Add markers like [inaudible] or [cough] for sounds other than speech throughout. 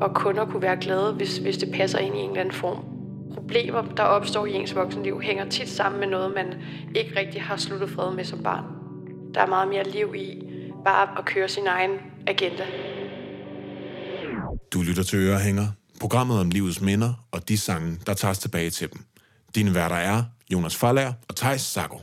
og kunder kunne være glade, hvis, hvis det passer ind i en eller anden form. Problemer, der opstår i ens voksenliv, hænger tit sammen med noget, man ikke rigtig har sluttet fred med som barn. Der er meget mere liv i bare at køre sin egen agenda. Du lytter til Ørehænger, programmet om livets minder og de sange, der tager os tilbage til dem. Dine værter er Jonas Faller og Thijs Sago.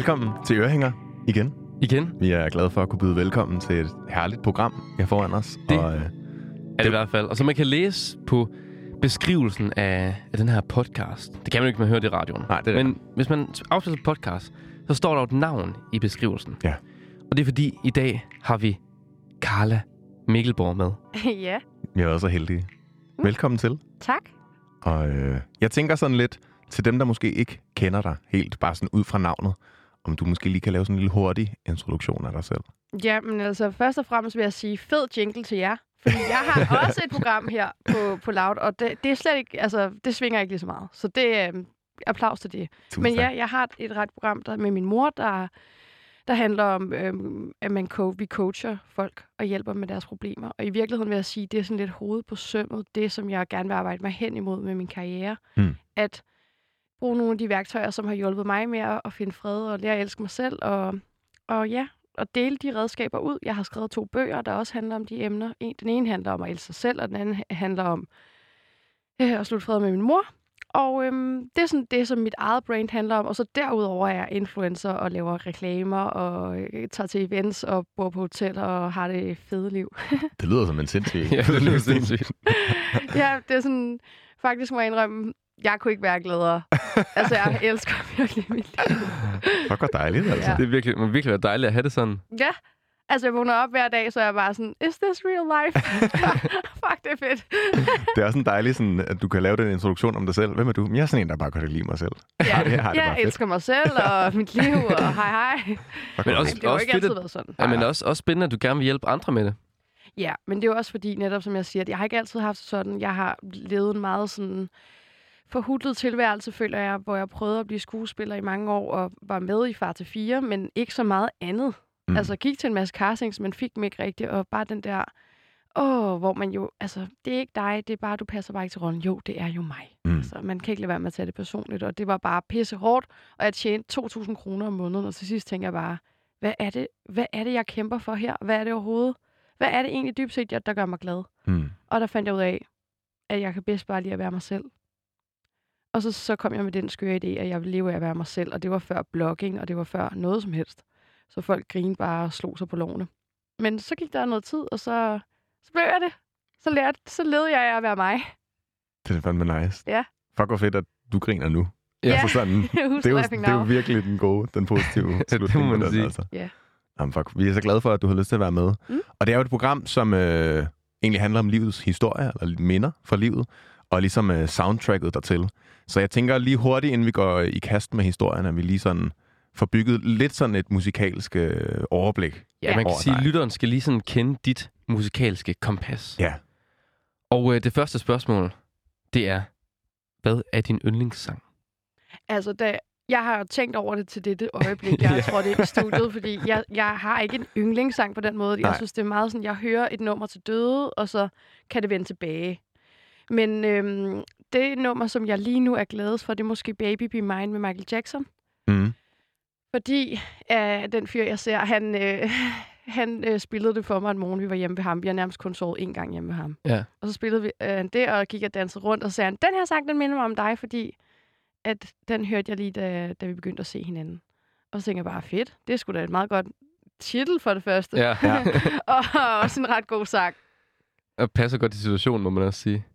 Velkommen til Ørehænger igen. igen. Vi er glade for at kunne byde velkommen til et herligt program, jeg foran os. Det- Og, øh, Er det i hvert fald. Og som man kan læse på beskrivelsen af, af den her podcast. Det kan man jo ikke, man hører det i radioen. Nej, det er Men hvis man afspiller podcast, så står der jo et navn i beskrivelsen. Ja. Og det er fordi, i dag har vi Carla Mikkelborg med. [laughs] ja, vi er også så heldige. Velkommen til. tak. Og øh, jeg tænker sådan lidt til dem, der måske ikke kender dig helt, bare sådan ud fra navnet, om du måske lige kan lave sådan en lille hurtig introduktion af dig selv. Ja, men altså først og fremmest vil jeg sige fed jingle til jer. Fordi jeg har [laughs] også et program her på, på Loud, og det, det er slet ikke, altså det svinger ikke lige så meget. Så det er øh, applaus til det. Tusind Men ja, jeg har et, et ret program der, med min mor, der, der handler om, øhm, at man co- vi coacher folk og hjælper med deres problemer. Og i virkeligheden vil jeg sige, det er sådan lidt hovedet på sømmet, det som jeg gerne vil arbejde mig hen imod med min karriere. Mm. At bruge nogle af de værktøjer, som har hjulpet mig med at finde fred og lære at elske mig selv. Og, og ja, og dele de redskaber ud. Jeg har skrevet to bøger, der også handler om de emner. En, den ene handler om at elske sig selv, og den anden handler om øh, at slutte fred med min mor. Og øhm, det er sådan det, som mit eget brand handler om. Og så derudover er jeg influencer og laver reklamer og øh, tager til events og bor på hoteller og har det fede liv. [laughs] Det lyder som en sindssyg... Ja, det lyder sindssygt. [laughs] ja, det er sådan... Faktisk må jeg indrømme, jeg kunne ikke være gladere. [laughs] altså, jeg elsker [laughs] virkelig mit liv. Fuck, hvor dejligt, altså. Ja. Det er virkelig, må virkelig være dejligt at have det sådan. Ja, altså jeg vågner op hver dag, så er jeg bare sådan, is this real life? [laughs] Fuck, det er fedt. Det er også en dejlig, sådan, at du kan lave den introduktion om dig selv. Hvem er du? Jeg er sådan en, der bare godt kan lide mig selv. Ja, det har det jeg fedt. elsker mig selv og mit liv, og hej hej. Fuck, Men også- Det har jo ikke altid at- været sådan. Ja, men også, også spændende, at du gerne vil hjælpe andre med det. Ja, men det er jo også fordi, netop som jeg siger, at jeg har ikke altid haft sådan, jeg har levet en meget sådan forhudlet tilværelse, føler jeg, hvor jeg prøvede at blive skuespiller i mange år og var med i Far til 4, men ikke så meget andet. Mm. Altså gik til en masse castings, men fik dem ikke rigtigt, og bare den der, åh, hvor man jo, altså, det er ikke dig, det er bare, du passer bare ikke til rollen. Jo, det er jo mig. Mm. Altså, man kan ikke lade være med at tage det personligt, og det var bare pisse hårdt, og jeg tjente 2.000 kroner om måneden, og til sidst tænker jeg bare, hvad er det, hvad er det jeg kæmper for her? Hvad er det overhovedet? Hvad er det egentlig dybt set, jeg- der gør mig glad? Mm. Og der fandt jeg ud af, at jeg kan bedst bare lide at være mig selv. Og så, så kom jeg med den skøre idé, at jeg ville leve af at være mig selv, og det var før blogging, og det var før noget som helst. Så folk grinede bare og slog sig på lovene. Men så gik der noget tid, og så, så blev jeg det. Så, lærte, så levede jeg af at være mig. Det er fandme nice. Ja. Fuck, hvor fedt, at du griner nu. Ja. Altså sådan, [laughs] det, er jo, det er jo virkelig den gode, den positive [laughs] det slutning må på man den, sige. Altså. Ja. Jamen, fuck. Vi er så glade for, at du har lyst til at være med. Mm. Og det er jo et program, som øh, egentlig handler om livets historie, eller minder fra livet, og ligesom øh, soundtracket dertil. Så jeg tænker lige hurtigt, inden vi går i kast med historien, at vi lige sådan får bygget lidt sådan et musikalsk øh, overblik. Ja, man kan sige, at lytteren skal lige sådan kende dit musikalske kompas. Ja. Og øh, det første spørgsmål, det er, hvad er din yndlingssang? Altså, da, jeg har jo tænkt over det til dette øjeblik, [laughs] jeg Ja. ja. tror det er i studiet, fordi jeg, jeg har ikke en yndlingssang på den måde. Nej. Jeg synes, det er meget sådan, jeg hører et nummer til døde, og så kan det vende tilbage. Men øhm, det nummer, som jeg lige nu er gladest for, det er måske Baby Be Mine med Michael Jackson. Mm. Fordi øh, den fyr, jeg ser, han, øh, han øh, spillede det for mig en morgen, vi var hjemme ved ham. Vi har nærmest kun sovet en gang hjemme ved ham. Ja. Og så spillede vi øh, det, og gik og dansede rundt, og så sagde han, den her sang, den minder mig om dig, fordi at den hørte jeg lige, da, da vi begyndte at se hinanden. Og så tænkte jeg bare, fedt, det er sgu da et meget godt titel for det første. Ja. Ja. [laughs] og også en ret god sang. Og passer godt til situationen, må man også sige.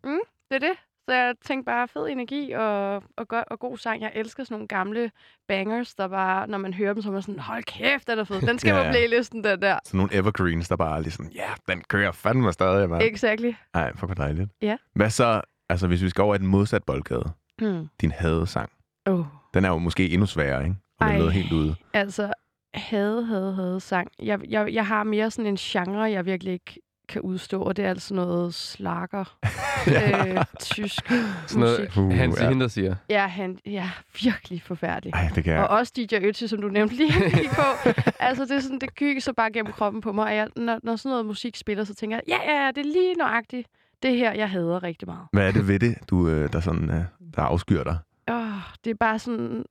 Det er det. Så jeg tænkte bare, fed energi og, og, god, og god sang. Jeg elsker sådan nogle gamle bangers, der bare, når man hører dem, så er man sådan, hold kæft, den er fed. Den skal Ja, [laughs] ja, på playlisten, den der. Sådan nogle evergreens, der bare er lige sådan, ja, den kører fandme stadig, mand. Exactly. Nej, fuck hvor dejligt. Ja. Hvad så, altså hvis vi skal over i den modsat boldgade, Hmm. din hadesang, Oh. den er jo måske endnu sværere, ikke? Og lød helt ude. Altså, havde, havde, havde sang. Jeg, jeg, jeg har mere sådan en genre, jeg virkelig ikke kan udstå, og det er altså noget slakker. [laughs] øh, tysk Sådan noget, musik. Uh, Hans ja. Hinder siger. Ja, han, ja, virkelig forfærdelig. Ej, det kan Ja. jeg. Og også DJ Ötzi, som du nævnte lige [laughs] på. altså, det er sådan, det så bare gennem kroppen på mig. Og jeg, når, når sådan noget musik spiller, så tænker jeg, ja, ja, ja, det er lige nøjagtigt. Det her, jeg hader rigtig meget. Hvad er det ved det, du, øh, der, sådan, øh, der afskyr dig? Åh, det er bare sådan,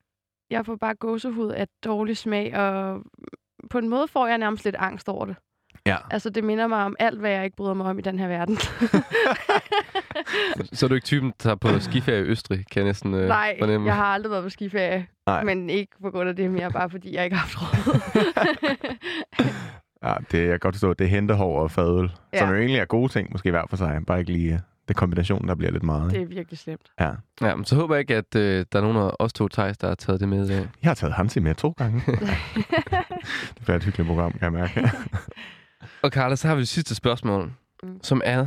jeg får bare gåsehud af dårlig smag, og på en måde får jeg nærmest lidt angst over det. Ja. Altså, det minder mig om alt, hvad jeg ikke bryder mig om i den her verden. [laughs] Så er du ikke typen, der tager på skiferie i Østrig, kan jeg næsten øh, Nej, fornemme. jeg har aldrig været på skiferie, Nej. men ikke på grund af det, mere bare fordi jeg ikke har haft råd. [laughs] Ja, det jeg kan godt forstå, det er hentehår og fadøl, ja. Som jo egentlig er gode ting, måske hver for sig. Bare ikke lige øh, det kombinationen, der bliver lidt meget. det Ikke? er virkelig slemt. Ja. Ja, men så håber jeg ikke, at øh, der er nogen af os to Thijs, der har taget det med. Øh. Jeg har taget Hansi med to gange. [laughs] det bliver et hyggeligt program, kan jeg mærke. Og Carla, så har vi det sidste spørgsmål, Mm. som er,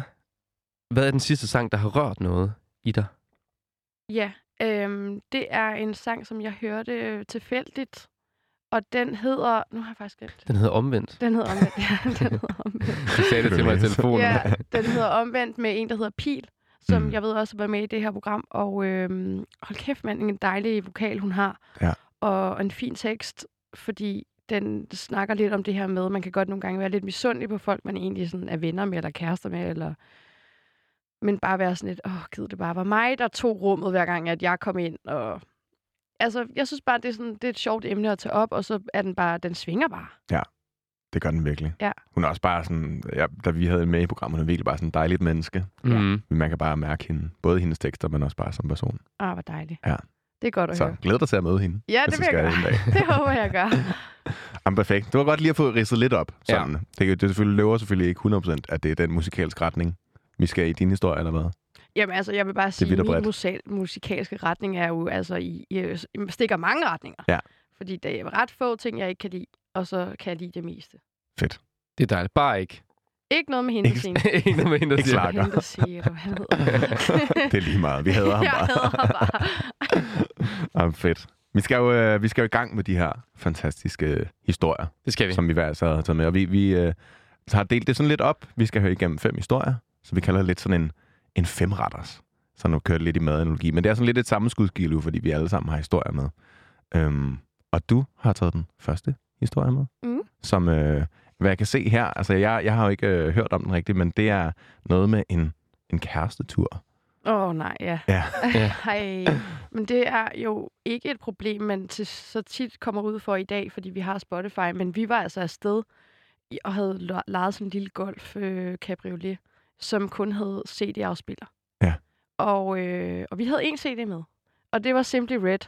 hvad er den sidste sang, der har rørt noget i dig? Ja, øhm, det er en sang, som jeg hørte øh, tilfældigt, og den hedder... Nu har jeg faktisk glemt. Den hedder Omvendt. Den hedder omvendt. Ja, [laughs] den hedder omvendt. Du sagde det til mig i telefonen. Ja, den hedder omvendt med en, der hedder Pil, som Mm. mm. jeg ved også har været med i det her program. Og øhm, hold kæft, mand, en dejlig vokal, hun har. Ja. Og en fin tekst, fordi den snakker lidt om det her med, man kan godt nogle gange være lidt misundelig på folk, man egentlig sådan er venner med, eller kærester med, eller... Men bare være sådan lidt, åh, gid det bare var mig, der tog rummet, hver gang, at jeg kom ind. Og... Altså, jeg synes bare, det er, sådan, det er et sjovt emne at tage op, og så er den bare, den svinger bare. Det gør den virkelig. Ja. Hun er også bare sådan, ja, da vi havde med i programmet, hun er virkelig bare sådan en dejligt menneske. Mm. Man kan bare mærke hende, både hendes tekster, men også bare som person. Ah, hvor dejligt. Ja. Det er godt at Så høre. glæder dig til at møde hende. Ja, det vil jeg skal gøre. en dag. [laughs] Det håber jeg gør. [laughs] Jamen, perfekt. Det var godt lige at få ridset lidt op. Ja. Sådan. Det, det selvfølgelig løber selvfølgelig ikke 100% at det er den musikalske retning, vi skal i din historie, eller hvad? Jamen altså, jeg vil bare sige, at min musal, musikalske retning er jo altså i, i stikker mange retninger. Ja. Fordi der er ret få ting, jeg ikke kan lide, og så kan jeg lide det meste. Fedt. Det er dejligt. Bare ikke. Ikke noget med hende Ikke- scene. [laughs] ikke noget med hende, der Ikke siger. slag. Hende, der siger, hedder. Det er lige meget. Vi hader ham jeg bare. hader ham bare. [laughs] Jamen, fedt. Vi skal, jo, øh, vi skal jo i gang med de her fantastiske øh, historier, Det skal vi. som vi hver især har taget med. Og vi, vi øh, har delt det sådan lidt op. Vi skal høre igennem fem historier, så vi kalder det lidt sådan en, en femretters. Så nu kører det lidt i madanalogi. Men det er sådan lidt et sammenskudskilo, fordi vi alle sammen har historier med. Øhm, og du har taget den første historie med, Mm. som, øh, hvad jeg kan se her, altså jeg, jeg har jo ikke øh, hørt om den rigtigt, men det er noget med en, en kærestetur. Åh, oh, nej, ja. Ja. Ja. [laughs] Hej. Men det er jo ikke et problem, man til, så tit kommer ud for i dag, fordi vi har Spotify. Men vi var altså afsted og havde le- lejet sådan en lille golf øh, cabriolet, som kun havde CD-afspiller. Ja. Og, øh, og vi havde en CD med, og det var Simply Red.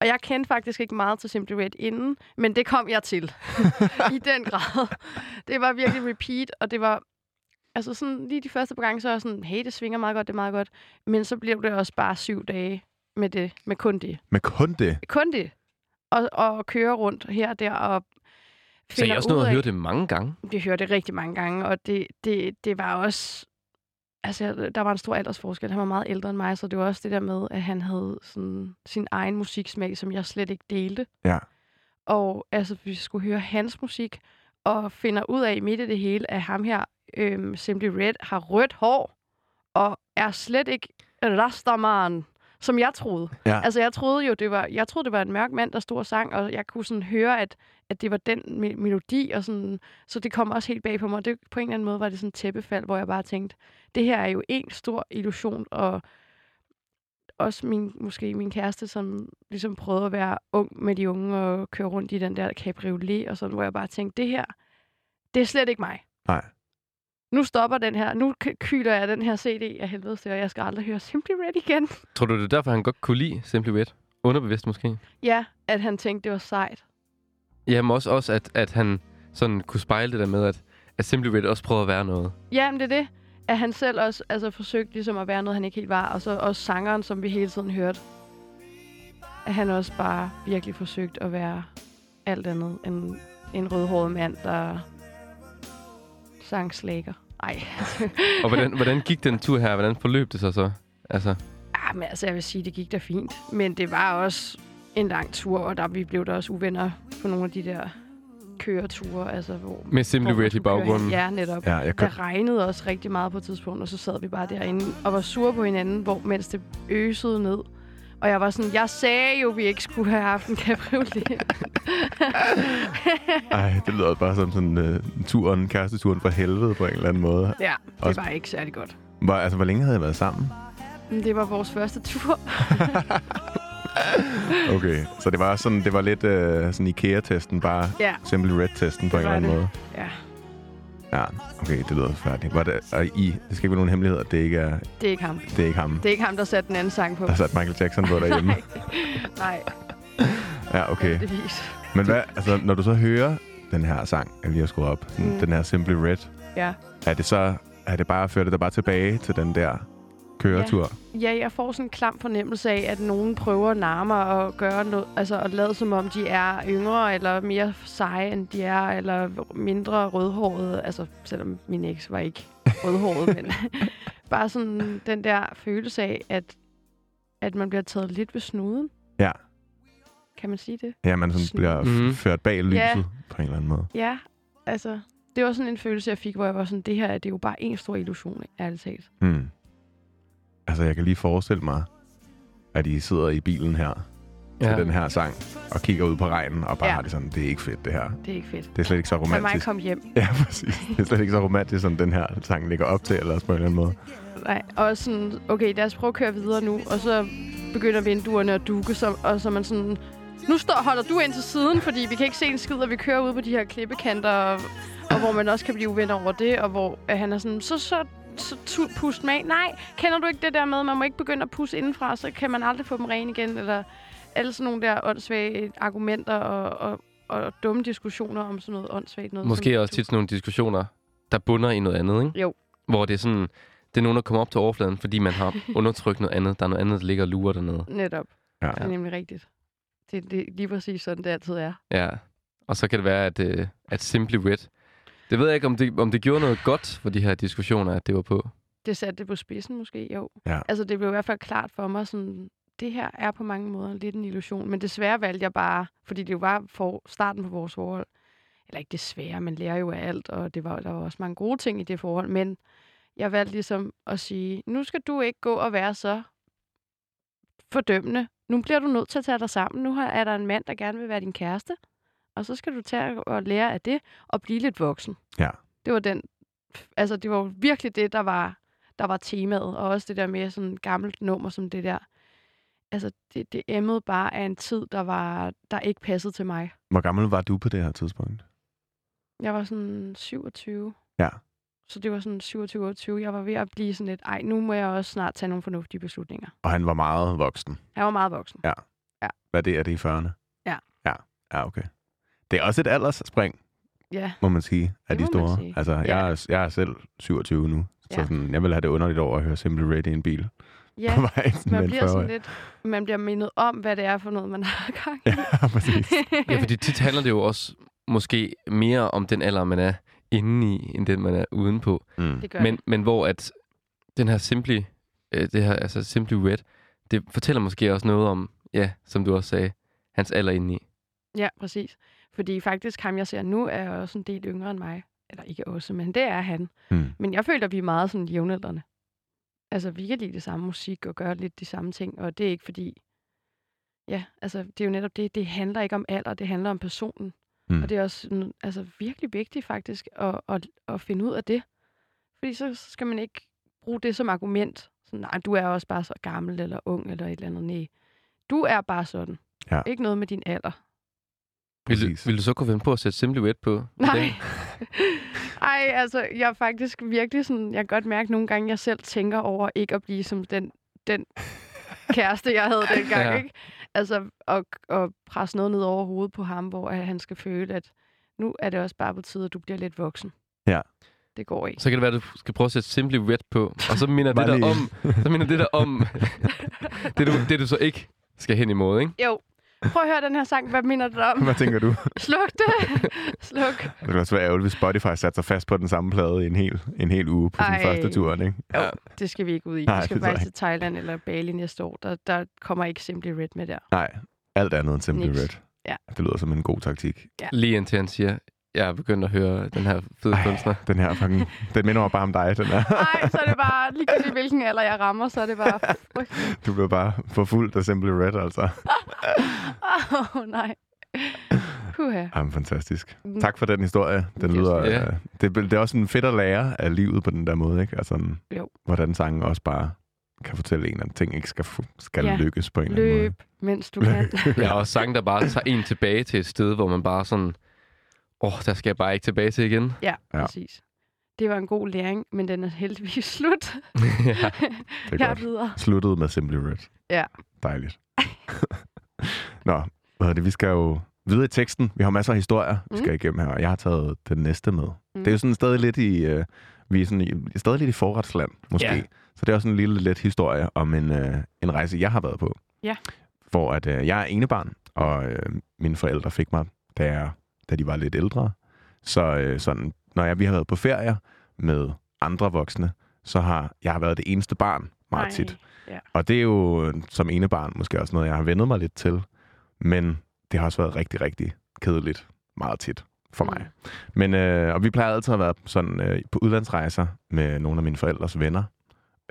Og jeg kendte faktisk ikke meget til Simply Red inden, men det kom jeg til [laughs] i den grad. Det var virkelig repeat, og det var altså sådan lige de første par gange, så var jeg sådan, hey, det svinger meget godt, det er meget godt. Men så blev det også bare syv dage med det, med kun det. Men kun det. Kun det. Og, og køre rundt her og der og Så jeg også ud nået at høre det mange gange. Det hørte jeg rigtig mange gange, og det, det, det var også... Altså, der var en stor aldersforskel. Han var meget ældre end mig, så det var også det der med, at han havde sådan, sin egen musiksmag, som jeg slet ikke delte. Ja. Og altså, vi skulle høre hans musik, og finder ud af midt i det hele, at ham her, øhm, Simply Red, har rødt hår, og er slet ikke Rastaman, som jeg troede. Ja. Altså, jeg troede jo, det var, jeg troede, det var en mørk mand, der stod og sang, og jeg kunne sådan høre, at, at det var den me- melodi, og sådan, så det kom også helt bag på mig. Det, på en eller anden måde var det sådan et tæppefald, hvor jeg bare tænkte, det her er jo en stor illusion, og også min, måske min kæreste, som ligesom prøvede at være ung med de unge og køre rundt i den der cabriolet og sådan, hvor jeg bare tænkte, det her, det er slet ikke mig. Nej. Nu stopper den her, nu kyler jeg den her CD af helvede til, og jeg skal aldrig høre Simply Red igen. Tror du, det er derfor, han godt kunne lide Simply Red? Underbevidst måske? Ja, at han tænkte, det var sejt. Jamen også, også at, at han sådan kunne spejle det der med, at, at Simply Red også prøvede at være noget. Ja, men det er det. At han selv også altså, forsøgte ligesom at være noget, han ikke helt var. Og så også sangeren, som vi hele tiden hørte. At han også bare virkelig forsøgte at være alt andet end en rødhåret mand, der sang slager. Ej. Og hvordan, hvordan gik den tur her? Hvordan forløb det sig så? Altså, ah, men altså, jeg vil sige, det gik da fint. Men det var også en lang tur, og der vi blev der også uvenner på nogle af de der køreture, altså hvor... Med Simply Red i baggrunden. Ja, netop. Ja, jeg køb, Det regnede også rigtig meget på et tidspunkt, og så sad vi bare derinde og var sure på hinanden, hvor, mens det øsede ned. Og jeg var sådan, jeg sagde jo, vi ikke skulle have haft en cabriolet. [laughs] [laughs] ej, det lyder bare som sådan uh, turen, kæresteturen for helvede på en eller anden måde. ja, det Også- var ikke særlig godt. Hvor, altså, hvor længe havde I været sammen? Men det var vores første tur. [laughs] [laughs] Okay, så det var sådan, det var lidt uh, sådan IKEA-testen, bare Ja, Simply Red-testen på en eller anden det. måde. ja. Ja, okay, det lyder færdigt. Var det, og I, det skal ikke være nogen hemmelighed, at det ikke er, Det er ikke ham. det er ikke ham, Det er ikke ham, der satte den anden sang på. der satte Michael Jackson på derhjemme. [laughs] Nej. Nej, [laughs] Ja, okay. Men hvad, altså, når du så hører den her sang, jeg lige har skruet op. Mm. den her Simply Red, Ja. er det så, er det bare, fører det dig bare tilbage til den der køretur? Ja, jeg får sådan en klam fornemmelse af, at nogen prøver nærmere og gøre noget, altså at lade som om de er yngre, eller mere seje, end de er, eller mindre rødhårede. Altså, selvom min eks var ikke rødhåret, men [laughs] bare sådan den der følelse af, at, at man bliver taget lidt ved snuden. Ja. Kan man sige det? Ja, man sådan Sådan. bliver mm. ført bag lyset Ja. på en eller anden måde. Ja, altså, det var sådan en følelse, jeg fik, hvor jeg var sådan, det her det er jo bare en stor illusion, ærligt talt. Hmm. Altså, jeg kan lige forestille mig, at I sidder i bilen her til Ja. den her sang, og kigger ud på regnen, og bare Ja. har det sådan, det er ikke fedt, det her. Det er ikke fedt. Det er slet ikke så Lad mig romantisk. komme hjem. [laughs] Ja, præcis. Det er slet ikke så romantisk, som den her sang ligger op til, eller på en eller anden måde. Nej, og sådan, okay, lad os prøve at køre videre nu, og så begynder vinduerne at dukke, så, og så man sådan, nu står, holder du ind til siden, fordi vi kan ikke se en skid, og vi kører ud på de her klippekanter, og, og hvor man også kan blive uvenner over det, og hvor at han er sådan, så, så, så tu, pust med. Nej, kender du ikke det der med, man må ikke begynde at puste indenfra, så kan man aldrig få dem ren igen, eller alle sådan nogle der åndssvage argumenter og, og, og dumme diskussioner om sådan noget åndssvagt noget. Måske også tit sådan nogle diskussioner, der bunder i noget andet, ikke? Jo. Hvor det er sådan, det er nogen, der kommer op til overfladen, fordi man har [laughs] undertrykt noget andet. Der er noget andet, der ligger og lurer dernede. Netop. Ja. Det er nemlig rigtigt. Det, det er lige præcis sådan, det altid er. Ja. Og så kan det være, at, øh, at Simply Red... Det ved jeg ikke, om det, om det gjorde noget godt for de her diskussioner, at det var på. Det satte det på spidsen måske, jo. Ja. Altså, det blev i hvert fald klart for mig, sådan, det her er på mange måder lidt en illusion. Men desværre valgte jeg bare, fordi det jo var for starten på vores forhold. Eller ikke desværre, man lærer jo af alt, og det var, der var også mange gode ting i det forhold. Men jeg valgte ligesom at sige, nu skal du ikke gå og være så fordømmende. Nu bliver du nødt til at tage dig sammen. Nu har- er der en mand, der gerne vil være din kæreste. Og så skal du tage og lære af det, og blive lidt voksen. Ja. Det var den, altså det var virkelig det, der var, der var temaet. Og også det der med sådan gammelt nummer som det der. Altså, det, det emmede bare af en tid, der, var, der ikke passede til mig. Hvor gammel var du på det her tidspunkt? Jeg var sådan 27. Ja. Så det var sådan 27-28. Jeg var ved at blive sådan lidt, ej, nu må jeg også snart tage nogle fornuftige beslutninger. Og han var meget voksen. Jeg var meget voksen. Hvad er det? Er det i 40'erne? Ja. Ja, ja okay. Det er også et aldersspring, Ja, må man sige, af de Det man store. sige. Altså, jeg, Ja. er, jeg er selv 27 nu, så Ja. sådan, jeg vil have det underligt over at høre Simple Red i en bil. ja. På vej Man bliver 40-årig. sådan lidt, man bliver mindet om, hvad det er for noget, man har gang i. [laughs] Ja, præcis. Ja, fordi tit handler det jo også måske mere om den alder, man er inde i, end den, man er udenpå. Mm. det gør Men, det. men hvor at den her Simply, øh, det her, altså Simply Red, det fortæller måske også noget om, ja, som du også sagde, hans alder inde i. Ja, præcis. Fordi faktisk ham, jeg ser nu, er også en del yngre end mig. Eller ikke også, men det er han. Mm. Men jeg føler, at vi er meget sådan jævnaldrende. Altså, vi kan lide det samme musik og gøre lidt de samme ting, og det er ikke fordi... Ja, altså, det er jo netop det. Det handler ikke om alder, det handler om personen. Mm. Og det er også altså, virkelig vigtigt faktisk at, at, at finde ud af det. Fordi så skal man ikke bruge det som argument. Sådan, nej, du er også bare så gammel eller ung eller et eller andet. Nej, du er bare sådan. Ja. Ikke noget med din alder. Vil vil du så kunne finde på at sætte Simply Red på? Nej. [laughs] Ej, altså, jeg er faktisk virkelig sådan... Jeg kan godt mærke nogle gange, jeg selv tænker over ikke at blive som den, den kæreste, jeg havde [laughs] dengang, Ja. ikke? Altså, at, at presse noget ned over hovedet på ham, hvor at han skal føle, at nu er det også bare på tide, at du bliver lidt voksen. Ja. Det går ikke. Så kan det være, at du skal prøve at sætte Simply Red på, og så minder [laughs] det der om, så minder det der om det, du, det, du så ikke skal hen imod, ikke? Jo. Prøv at høre den her sang. Hvad minder det om? Hvad tænker du? Sluk det. [laughs] Sluk. Det ville også være ærgerligt, hvis Spotify satte sig fast på den samme plade i en hel, en hel uge på sin Ej. første turen, ikke? Jo, Ja. det skal vi ikke ud i. Nej, vi skal faktisk til Thailand eller Bali næste år. Der, der kommer ikke Simply Red med der. Nej. alt andet end Simply Niks. Red. Ja. Det lyder som en god taktik. Lige indtil han siger, jeg er begyndt at høre den her fede Ej. kunstner. Den her fucking, den minder mig bare om dig, den her. [laughs] Nej, så er det bare, ligegyldigt hvilken alder jeg rammer, så er det bare. [laughs] Du bliver bare forfulgt af Simply Red, altså. [laughs] Åh, oh, nej. Puha. Jamen, fantastisk. Mm. Tak for den historie. Den Yes. lyder, Ja. øh, det, det er også en fedt at lære af livet på den der måde, ikke? Altså, Jo. hvordan sangen også bare kan fortælle en, at ting ikke skal, skal Ja. lykkes på en eller anden måde. Løb, mens du kan. Jeg har også sange, der bare tager en tilbage til et sted, hvor man bare sådan, åh, oh, der skal jeg bare ikke tilbage til igen. Ja, Ja. præcis. Det var en god læring, men den er heldigvis [laughs] slut. ja. Det er Jeg er godt. videre. Sluttede med Simply Red. Ja. Dejligt. [laughs] Nå, hvad hedder det? Vi skal jo videre i teksten. Vi har masser af historier, vi Mm. skal igennem her, og jeg har taget den næste med. Mm. Det er jo sådan stadig lidt i... Øh, vi er sådan i, stadig lidt i forretsland, måske. Ja. Så det er også en lille let historie om en, øh, en rejse, jeg har været på. Ja. Hvor at, øh, jeg er enebarn, og øh, mine forældre fik mig, da, jeg, da de var lidt ældre. Så øh, sådan, når jeg, vi har været på ferier med andre voksne, så har jeg har været det eneste barn meget Ej, tit. Ja. Og det er jo øh, som enebarn måske også noget, jeg har vendet mig lidt til. Men det har også været rigtig, rigtig kedeligt meget tit for mig. Mm. Men, øh, og vi plejer altid at være sådan, øh, på udlandsrejser med nogle af mine forældres venner.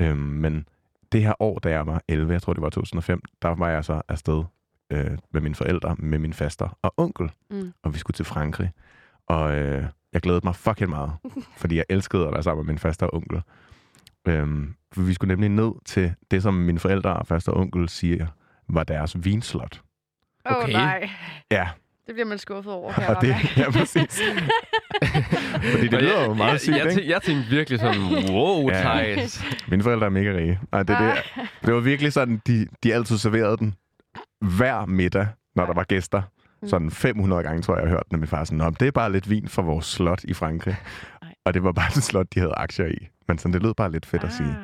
Øhm, men det her år, da jeg var 11, jeg tror det var 2005, der var jeg så afsted øh, med mine forældre, med min faster og onkel. Mm. Og vi skulle til Frankrig. Og øh, jeg glædede mig fucking meget, [laughs] fordi jeg elskede at være sammen med min faster og onkel. Øhm, for vi skulle nemlig ned til det, som mine forældre og faster og onkel siger, var deres vinslot. Åh, Okay. nej. Ja, Det bliver man skuffet over, [laughs] kan jeg og det, ja, præcis. [laughs] Fordi det lyder jo meget jeg, sygt, jeg, ikke? tænkte, jeg tænkte virkelig sådan, wow, Ja. Thijs. Mine forældre er mega rige. Nej, det, det, det var virkelig sådan, de, de altid serverede den hver middag, når der var gæster. Mm. Sådan 500 gange, tror jeg, jeg har hørt den af min far. Sådan, Nå, det er bare lidt vin for vores slot i Frankrig. [laughs] Ej. Og det var bare et slot, de havde aktier i. Men sådan, det lød bare lidt fedt at sige. Ah.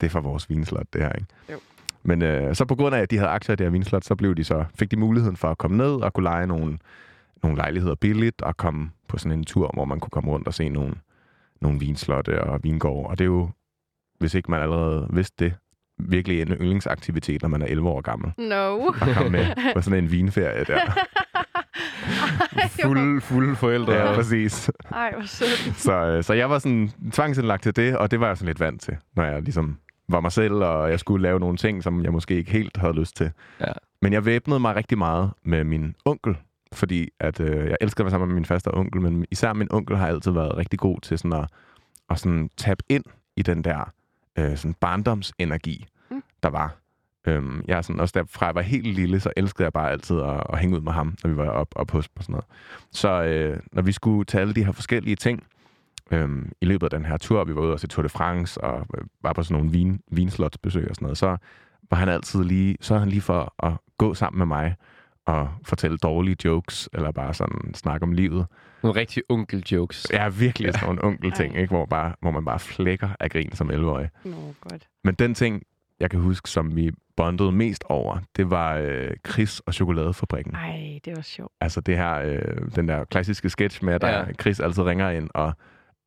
Det er for vores vinslot, det her, ikke? Jo. Men øh, så på grund af, at de havde aktier i det her vinslot, så blev de så, fik de muligheden for at komme ned og kunne lege nogle, nogle lejligheder billigt og komme på sådan en tur, hvor man kunne komme rundt og se nogle, nogle vinslotte og vingårde. Og det er jo, hvis ikke man allerede vidste det, virkelig en yndlingsaktivitet, når man er 11 år gammel. No. At komme med på sådan en vinferie der. Fuld, fulde forældre. Ja, præcis. Ej, hvor sødt. Så, øh, så jeg var sådan tvangsindlagt til det, og det var jeg sådan lidt vant til, når jeg ligesom var mig selv, og jeg skulle lave nogle ting, som jeg måske ikke helt havde lyst til. Ja. Men jeg væbnede mig rigtig meget med min onkel, fordi at, øh, jeg elsker at være sammen med min faste onkel, men især min onkel har altid været rigtig god til sådan at, at sådan tabe ind i den der øh, sådan barndomsenergi, Mm. der var. Øhm, jeg er sådan, også derfra jeg var helt lille, så elskede jeg bare altid at, at hænge ud med ham, når vi var op, op hos og sådan noget. Så øh, når vi skulle tage alle de her forskellige ting, øhm, i løbet af den her tur, vi var ude og se Tour de France, og øh, var på sådan nogle vin, vinslotsbesøg og sådan noget, så var han altid lige, så han lige for at gå sammen med mig og fortælle dårlige jokes, eller bare sådan snakke om livet. Nogle rigtig onkel-jokes. Jeg er virkelig sådan nogle onkelting, ikke? Hvor, bare, hvor man bare flækker af grin som 11-årig. Nå, godt. Men den ting, jeg kan huske, som vi bondede mest over, det var øh, Chris og Chokoladefabrikken. Ej, det var sjovt. Altså det her, øh, den der klassiske sketch med, at der Ja. ja. Chris altid ringer ind, og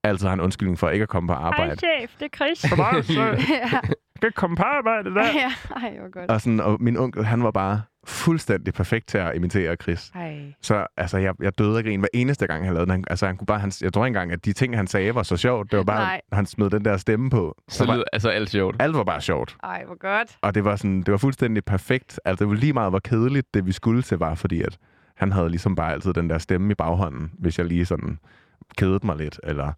altid har en undskyldning for ikke at komme på arbejde. chef, det er Chris. Goddag, [laughs] chef. ja. kan ikke komme på arbejde der. ja, ej, hvor godt. Og, sådan, og min onkel, han var bare fuldstændig perfekt til at imitere Chris. Ej. Så altså, jeg, jeg døde af grin hver eneste gang, han lavede den. Han, altså, han kunne bare, han, jeg tror ikke engang, at de ting, han sagde, var så sjovt. Det var bare, Nej. han smed den der stemme på. Så var, lyder altså alt sjovt. alt var bare sjovt. Ej, hvor godt. Og det var, sådan, det var fuldstændig perfekt. Altså, det var lige meget, hvor kedeligt det, vi skulle til, var, fordi at han havde ligesom bare altid den der stemme i baghånden, hvis jeg lige sådan kedede mig lidt, eller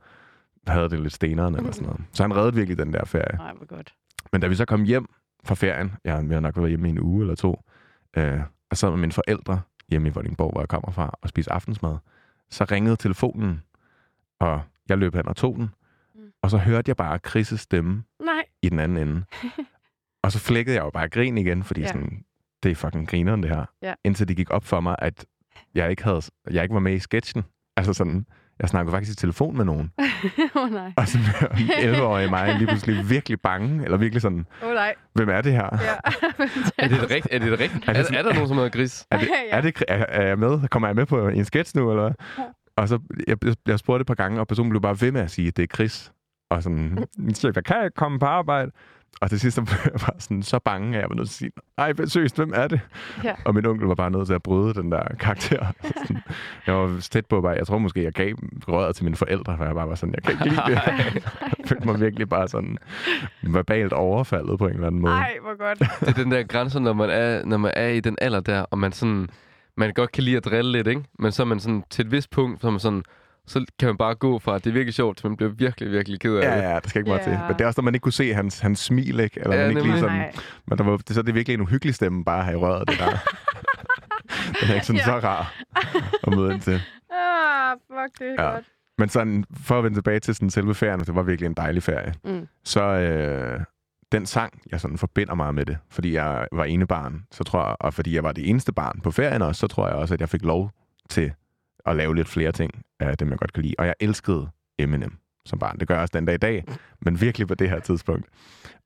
havde det lidt steneren eller sådan noget. Så han reddede virkelig den der ferie. Ej, hvor godt. Men da vi så kom hjem fra ferien, ja, vi har nok været hjemme i en uge eller to, øh, og så med mine forældre hjemme i Vordingborg, hvor jeg kommer fra, og spise aftensmad, så ringede telefonen, og jeg løb hen og tog den, Mm. og så hørte jeg bare Chris' stemme Nej. i den anden ende. [laughs] og så flækkede jeg jo bare grin igen, fordi ja. sådan, det er fucking grineren det her. Ja. Indtil det gik op for mig, at jeg ikke, havde, jeg ikke var med i sketchen. Altså sådan, jeg snakkede faktisk i telefon med nogen. [laughs] Åh, oh, nej. Og så blev [laughs] 11-årige mig lige pludselig virkelig bange, eller virkelig sådan, oh, nej. hvem er det her? Ja. [laughs] Er det det rigtigt? Er det rigtigt? Er det sådan- er der nogen, som hedder Gris? Er, det, Ja. er, det, er, er jeg med? Kommer jeg med på en sketch nu, eller hvad? Ja. Og så, jeg, jeg spurgte et par gange, og personen blev bare ved med at sige, at det er Chris. Og sådan, min chef, jeg kan ikke komme på arbejde. Og til sidst så [laughs] blev jeg bare sådan, så bange, at jeg var nødt til at sige, ej, seriøst, hvem er det? Ja. Og min onkel var bare nødt til at bryde den der karakter. [laughs] Sådan, jeg var tæt på, bare, jeg tror måske, jeg gav røret til mine forældre, for jeg bare var sådan, jeg kan ikke lide det. [laughs] Jeg følte mig virkelig bare sådan verbalt overfaldet på en eller anden måde. Ej, hvor godt. Det er den der grænse, når man er, når man er i den alder der, og man sådan, man godt kan lide at drille lidt, ikke? Men så er man sådan, til et vist punkt, så er man sådan, så kan man bare gå fra, at det er virkelig sjovt, til man bliver virkelig, virkelig ked af Ja, det. ja, der skal ikke meget Ja. til. Men det er også, når man ikke kunne se hans, hans smil, ikke? Eller Ja, man ikke lige sådan, Nej. men der var, det, så er det virkelig en uhyggelig stemme bare at have i røret, det der. [laughs] Den er ikke sådan Ja. så rar at møde ind til. Ah, fuck, det er Ja. godt. Men sådan, for at vende tilbage til sådan selve ferien, det var virkelig en dejlig ferie. Mm. Så øh, den sang, jeg sådan forbinder meget med det, fordi jeg var ene barn, så tror jeg, og fordi jeg var det eneste barn på ferien også, så tror jeg også, at jeg fik lov til at lave lidt flere ting af dem, jeg godt kan lide. Og jeg elskede Eminem som barn. Det gør jeg også den dag i dag, men virkelig på det her tidspunkt.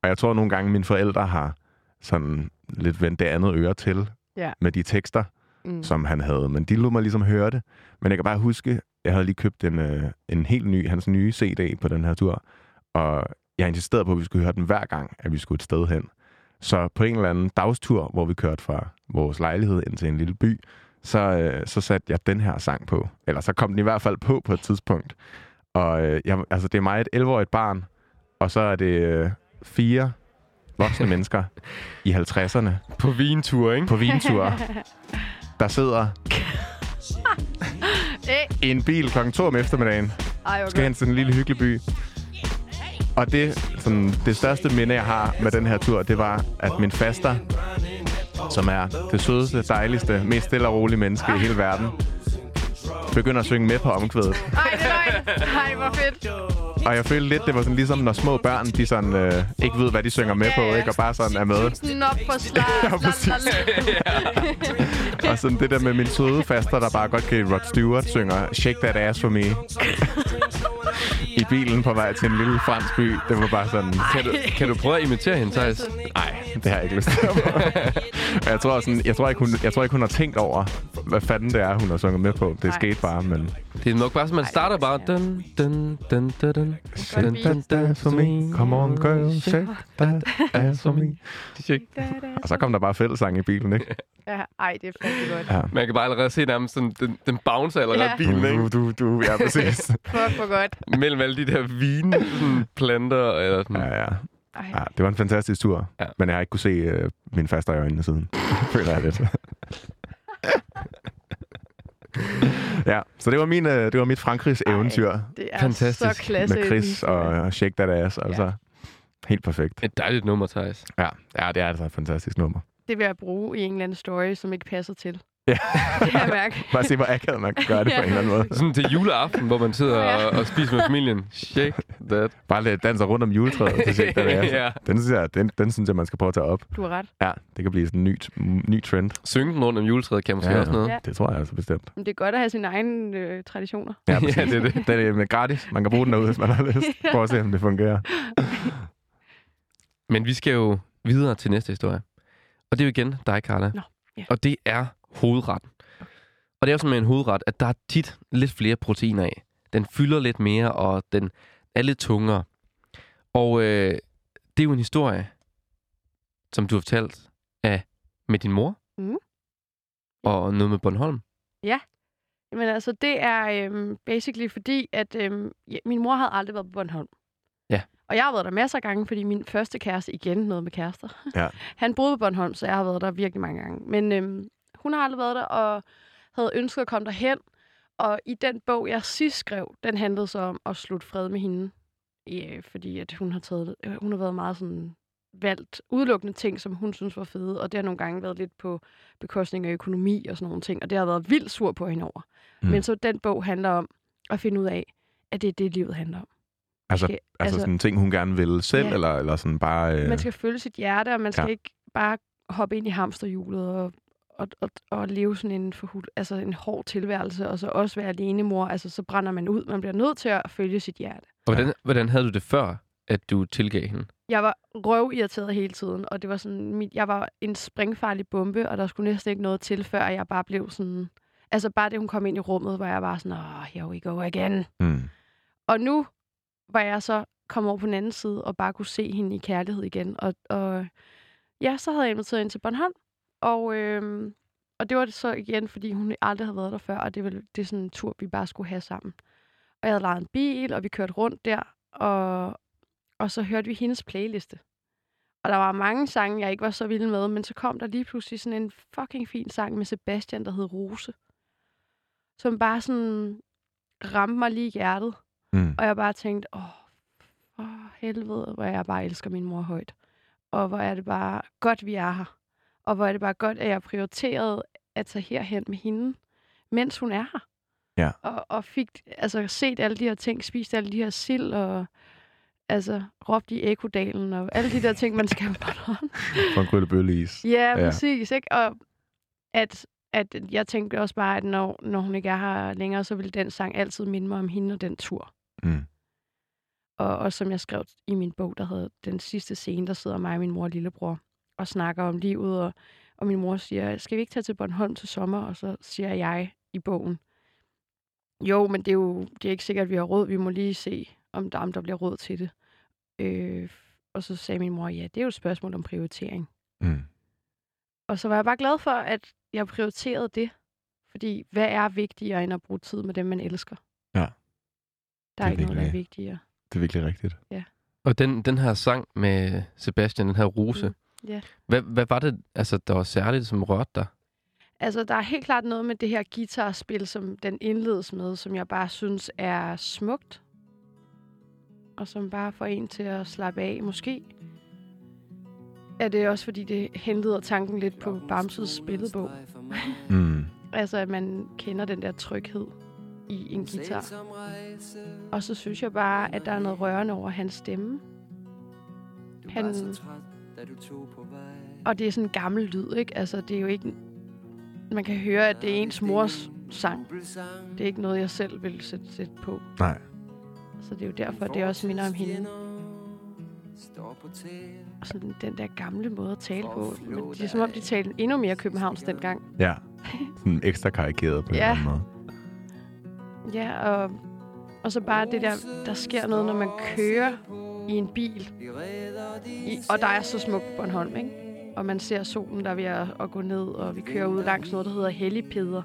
Og jeg tror nogle gange, mine forældre har sådan lidt vendt det andet øre til Ja. med de tekster, Mm. som han havde. Men de lod mig ligesom høre det. Men jeg kan bare huske, jeg havde lige købt en, øh, en helt ny, hans nye CD på den her tur. Og jeg insisterede på, at vi skulle høre den hver gang, at vi skulle et sted hen. Så på en eller anden dagstur, hvor vi kørte fra vores lejlighed ind til en lille by, så, øh, så satte jeg den her sang på. Eller så kom den i hvert fald på på et tidspunkt. Og øh, jeg, altså, det er mig et 11-årigt barn, og så er det øh, fire voksne [laughs] mennesker i 50'erne På vintur, ikke? på vintur, [laughs] der sidder i [laughs] en bil klokken 2 om eftermiddagen, Ej, hvor skal hen til en lille hyggelig by. Og det, sådan, det største minde, jeg har med den her tur, det var, at min faster, som er det sødeste, dejligste, mest stille og rolige menneske i hele verden, begynder at synge med på omkvædet. Ej, det er løgn. Ej, hvor fedt. Og jeg følte lidt, det var sådan ligesom, når små børn, de sådan, øh, ikke ved, hvad de synger med Ja, på, ikke? Og bare sådan er med. Den op på slag. [laughs] Ja, præcis. [laughs] Og sådan det der med min søde faster, der bare godt kan Rod Stewart synger Shake That Ass For Me. [laughs] Bilen på vej til en lille fransk by. Det var bare sådan... Kan du, kan du prøve at imitere hende, Thijs? Nej, det har jeg ikke lyst til. Og jeg tror, sådan, jeg, tror ikke, hun, jeg tror ikke, hun har tænkt over, hvad fanden det er, hun har sunget med på. Det skete bare, men... Det er nok bare, som man starter bare... Dun, dun, dun, dun, dun. Dun, dun, dun, for me. Come on, girl, shake that ass for me. Shake. Og så kom der bare fællesang i bilen, ikke? Ja, ej, det er fandme godt. Ja. Man kan bare allerede se nærmest sådan, den, den bouncer allerede Ja. ja. bilen, ikke? Du, du, du, ja, præcis. Fuck, hvor godt. Mellem alle de der vine, sådan, planter, eller sådan. Ja, ja. Ej. Ja, det var en fantastisk tur, Ja. men jeg har ikke kunne se uh, min faster i øjnene siden. [laughs] Føler jeg lidt. [laughs] ja, så det var, min, uh, det var mit Frankrigs Ej. eventyr Det er Fantastisk. så klasse. med Chris og, og Shake That Ass. Altså, helt perfekt. Et dejligt nummer, Thijs. Ja, ja, det er altså et fantastisk nummer. Det vil jeg bruge i en eller anden story, som ikke passer til. Ja. Det kan jeg mærke. [laughs] Bare se, hvor akavet man kan gøre det på en eller anden måde. Sådan til juleaften, hvor man sidder Ja. og, og spiser med familien. Shake that. Bare lidt danser rundt om juletræet til Shake That Ass. [laughs] ja. Den synes, jeg, den, den synes jeg, man skal prøve at tage op. Du har ret. Ja, det kan blive sådan en ny, ny trend. Synge den rundt om juletræet kan måske Ja, også noget. Ja. Det tror jeg altså bestemt. Men det er godt at have sine egne øh, traditioner. Ja, [laughs] Ja, præcis. det er det. det er det gratis. Man kan bruge den derude, hvis man har lyst. Prøv at se, om det fungerer. Men vi skal jo videre til næste historie. Og det er jo igen dig, Carla. Nå, ja. Og det er hovedretten. Og det er jo sådan med en hovedret, at der er tit lidt flere proteiner af. Den fylder lidt mere, og den er lidt tungere. Og øh, det er jo en historie, som du har fortalt af med din mor. Mhm. Og noget med Bornholm. Men altså, det er øhm, basically fordi, at øhm, ja, min mor havde aldrig været på Bornholm. Ja. Og jeg har været der masser af gange, fordi min første kæreste, igen noget med kærester, Ja. [laughs] han boede på Bornholm, så jeg har været der virkelig mange gange. Men øhm, hun har aldrig været der, og havde ønsket at komme derhen. Og i den bog, jeg sidst skrev, den handlede så om at slutte fred med hende. Ja, fordi at hun har, taget, øh, hun har været meget sådan valgt udelukkende ting, som hun synes var fede, og det har nogle gange været lidt på bekostning af økonomi og sådan nogle ting, og det har været vildt sur på hende over. Mm. Men så den bog handler om at finde ud af, at det er det, livet handler om. Altså, Skal- altså, altså- sådan ting, hun gerne vil selv, Ja. eller, eller sådan bare... Øh, Man skal følge sit hjerte, og man skal ja. ikke bare hoppe ind i hamsterhjulet og, og, og, og leve sådan en, forhud, altså en hård tilværelse, og så også være alene mor. Altså, så brænder man ud. Man bliver nødt til at følge sit hjerte. Og hvordan, hvordan havde du det før, at du tilgav hende? Jeg var røvirriteret hele tiden, og det var sådan, mit, jeg var en springfarlig bombe, og der skulle næsten ikke noget til, før jeg bare blev sådan... Altså bare det, hun kom ind i rummet, hvor jeg var sådan, åh, here we go again. mm, Og nu var jeg så komme over på den anden side og bare kunne se hende i kærlighed igen. Og, og ja, så havde jeg inviteret hende til Bornholm. Og, øh, og det var det så igen, fordi hun aldrig havde været der før, og det var det er sådan en tur, vi bare skulle have sammen. Og jeg havde lejet en bil, og vi kørte rundt der, og, og så hørte vi hendes playliste. Og der var mange sange, jeg ikke var så vild med, men så kom der lige pludselig sådan en fucking fin sang med Sebastian, der hed Rose. Som bare sådan ramte mig lige i hjertet. Mm. Og jeg bare tænkte, åh, for helvede, hvor jeg bare elsker min mor højt. Og hvor er det bare godt, vi er her. Og hvor er det bare godt, at jeg prioriterede at tage herhen med hende, mens hun er her. Ja. Og, og fik altså, set alle de her ting, spist alle de her sild, og altså, råbt i ekodalen, og alle de der ting, man skal på Bornholm. For en kryllebølleis. Ja, Ja. præcis. Ikke? Og at, at jeg tænkte også bare, at når, når hun ikke er her længere, så vil den sang altid minde mig om hende og den tur. Mm. Og, og som jeg skrev i min bog, der hedder Den sidste scene, der sidder mig og min mor og lillebror og snakker om livet. Og, og min mor siger, skal vi ikke tage til Bornholm til sommer? Og så siger jeg i bogen, jo, men det er jo det er ikke sikkert, at vi har råd. Vi må lige se, om der, om der bliver råd til det. Øh, og så sagde min mor, ja, det er jo et spørgsmål om prioritering. Mm. Og så var jeg bare glad for, at jeg prioriterede det. Fordi hvad er vigtigere end at bruge tid med dem, man elsker? Ja. Der Det er, er ikke noget, der er virkelig- vigtigere. Det er virkelig rigtigt. Og den, den her sang med Sebastian, den her rose, Mm, ja. hvad, hvad var det, altså, der var særligt, som rørte dig? Altså, der er helt klart noget med det her guitarspil, som den indledes med, som jeg bare synes er smukt. Og som bare får en til at slappe af. Måske er det også, fordi det henleder tanken lidt på Bamses billedbog. Mm. [laughs] Altså, at man kender den der tryghed i en guitar. Og så synes jeg bare, at der er noget rørende over hans stemme. Han... Og det er sådan en gammel lyd, ikke? Altså, det er jo ikke... Man kan høre, at det er ens mors sang. Det er ikke noget, jeg selv vil sætte, sætte på. Nej. Så det er jo derfor, det også minder om hende. Og sådan den der gamle måde at tale på. Men det er som om, de talte endnu mere københavns dengang. Ja. [laughs] Sådan ekstra karikeret på en Ja. eller anden måde. Ja, og, og så bare det der, der sker noget, når man kører i en bil. I, og der er så smukt på Bornholm, ikke? Og man ser solen, der er ved at, at gå ned, og vi kører ud langs noget, der hedder Helligpeder.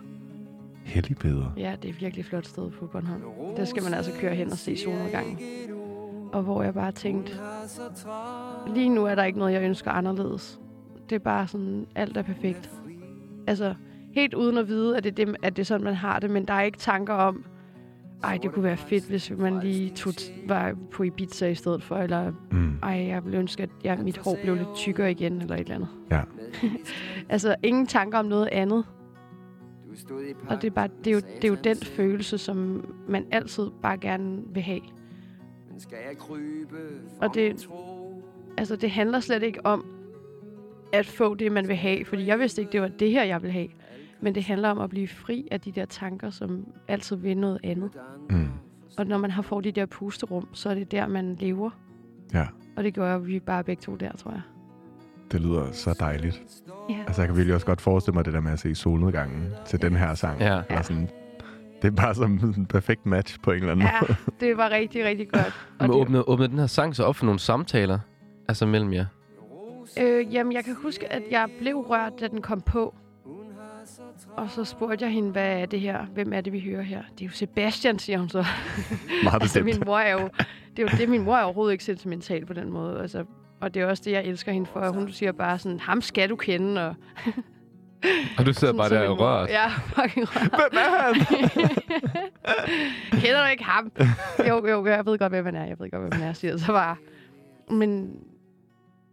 Helligpeder. Ja, det er et virkelig flot sted på Bornholm. Der skal man altså køre hen og se solnedgangen. Og hvor jeg bare tænkte, lige nu er der ikke noget, jeg ønsker anderledes. Det er bare sådan, alt er perfekt. Altså, helt uden at vide, at det, er det, at det er sådan, man har det, men der er ikke tanker om, ej, det kunne være fedt, hvis man lige tog, var på Ibiza i stedet for, eller Mm. ej, jeg ville ønske, at jeg, mit hår blev lidt tykkere igen, eller et eller andet. Ja. [laughs] altså, ingen tanker om noget andet. Og det er, bare, det, er jo, det er jo den følelse, som man altid bare gerne vil have. Og det, altså, det handler slet ikke om at få det, man vil have. Fordi jeg vidste ikke, det var det her, jeg ville have. Men det handler om at blive fri af de der tanker, som altid vil noget andet. Mm. Og når man har fået de der pusterum, så er det der, man lever. Ja. Og det gør vi bare begge to der, tror jeg. Det lyder så dejligt. Ja. Altså, jeg kan virkelig også godt forestille mig det der med at se solnedgangen til den her sang. Ja. Eller sådan, det er bare som en perfekt match på en eller anden Ja, måde. [laughs] det var rigtig, rigtig godt. Og Men åbnede, åbnede den her sang så op for nogle samtaler, altså mellem jer? øh, jamen, jeg kan huske, at jeg blev rørt, da den kom på. Og så spurgte jeg hende, hvad er det her? Hvem er det, vi hører her? Det er jo Sebastian, siger hun så. [laughs] Meget altså, bestemt. min mor er jo... Det er jo det, min mor er overhovedet ikke sentimental på den måde. Altså, og det er også det, jeg elsker hende for. Hun siger bare sådan, ham skal du kende. Og Og du sidder sådan, bare der og rørt. Ja, fucking rørt. [laughs] Hvem er han? [laughs] Kender du ikke ham? Jo, jo, jeg ved godt, hvem han er. Jeg ved godt, hvem han er, siger så bare. Men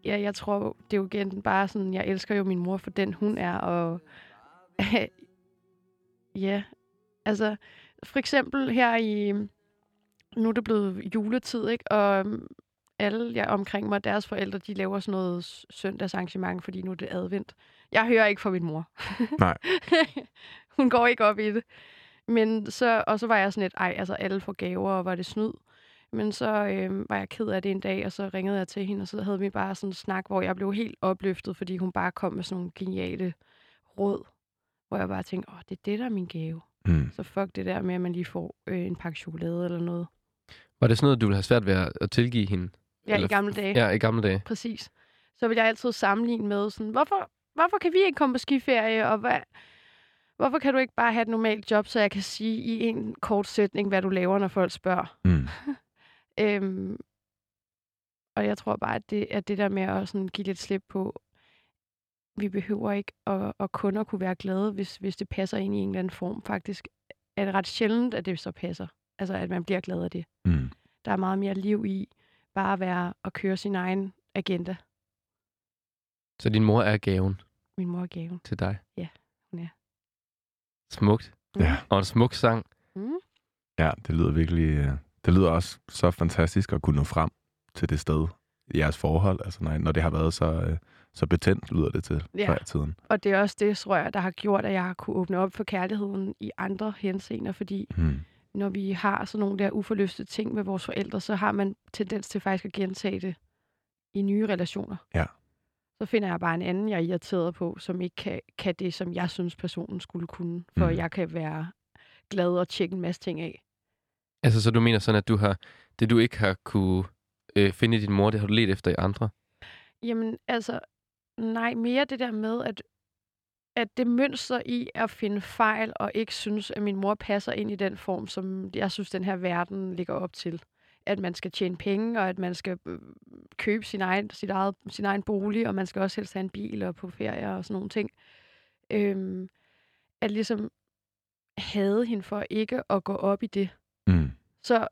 ja, jeg tror, det er jo igen bare sådan, jeg elsker jo min mor for den, hun er. Og [laughs] ja, altså for eksempel her i, nu er det blevet juletid, ikke? Og øhm, alle ja, omkring mig, deres forældre, de laver sådan noget søndagsarrangement, fordi nu er det advent. Jeg hører ikke fra min mor. Nej. [laughs] Hun går ikke op i det. Men så, og så var jeg sådan lidt, ej, altså alle får gaver, og var det snyd. Men så øh, var jeg ked af det en dag, og så ringede jeg til hende, og så havde vi bare sådan en snak, hvor jeg blev helt opløftet, fordi hun bare kom med sådan nogle geniale råd, hvor jeg bare tænkte, åh, det er det, der er min gave. Mm. Så fuck det der med, at man lige får øh, en pakke chokolade eller noget. Var det sådan noget, du ville have svært ved at, at tilgive hende? Ja, Eller- i gamle dage. Ja, i gamle dage. Præcis. Så vil jeg altid sammenligne med sådan, hvorfor, hvorfor kan vi ikke komme på skiferie, og hvad, hvorfor kan du ikke bare have et normalt job, så jeg kan sige i en kort sætning, hvad du laver, når folk spørger. Mm. [laughs] Øhm, og jeg tror bare, at det, at det der med at sådan give lidt slip på, vi behøver ikke at, at kun at kunne være glade, hvis, hvis det passer ind i en eller anden form. Faktisk er det ret sjældent, at det så passer. Altså, at man bliver glad af det. Mm. Der er meget mere liv i bare at være og køre sin egen agenda. Så din mor er gaven Min mor er gaven. til dig? Ja, hun er. Smukt. Ja. Og en smuk sang. Mm. Ja, det lyder virkelig... øh, Det lyder også så fantastisk at kunne nå frem til det sted i jeres forhold. Altså, når, når det har været så, øh, så betændt, lyder det til Ja. før i tiden. Og det er også det, tror jeg, der har gjort, at jeg har kunne åbne op for kærligheden i andre henseender, fordi Mm. når vi har sådan nogle der uforløste ting med vores forældre, så har man tendens til faktisk at gentage det i nye relationer. Ja. Så finder jeg bare en anden, jeg er irriteret på, som ikke kan, kan det, som jeg synes, personen skulle kunne, for Mhm. mm. jeg kan være glad og tjekke en masse ting af. Altså, så du mener sådan, at du har, det du ikke har kunne øh, finde i din mor, det har du let efter i andre? Jamen, altså, nej, mere det der med, at, at det mønster i at finde fejl, og ikke synes, at min mor passer ind i den form, som jeg synes, den her verden ligger op til. At man skal tjene penge, og at man skal øh, købe sin egen, sit eget, sin egen bolig, og man skal også helst have en bil og på ferie og sådan nogle ting. Øhm, at ligesom havde hende for ikke at gå op i det Mm. så,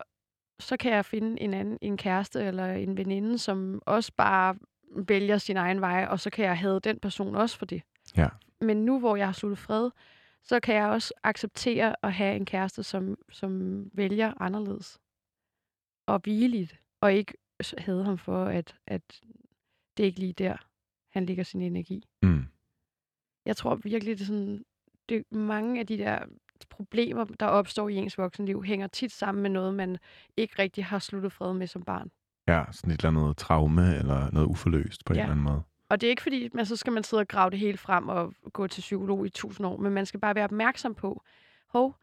så kan jeg finde en anden, en kæreste eller en veninde, som også bare vælger sin egen vej, og så kan jeg have den person også for det. Ja. Men nu, hvor jeg har sluttet fred, så kan jeg også acceptere at have en kæreste, som, som vælger anderledes. Og det. Og ikke have ham for, at, at det er ikke lige der, han ligger sin energi. Mm. Jeg tror virkelig, det er sådan, det, mange af de der problemer, der opstår i ens voksenliv, hænger tit sammen med noget, man ikke rigtig har sluttet fred med som barn. Ja, sådan et eller andet traume, eller noget uforløst på en Ja. eller anden måde. Og det er ikke fordi, man så skal man sidde og grave det hele frem og gå til psykolog i tusind år, men man skal bare være opmærksom på, hov,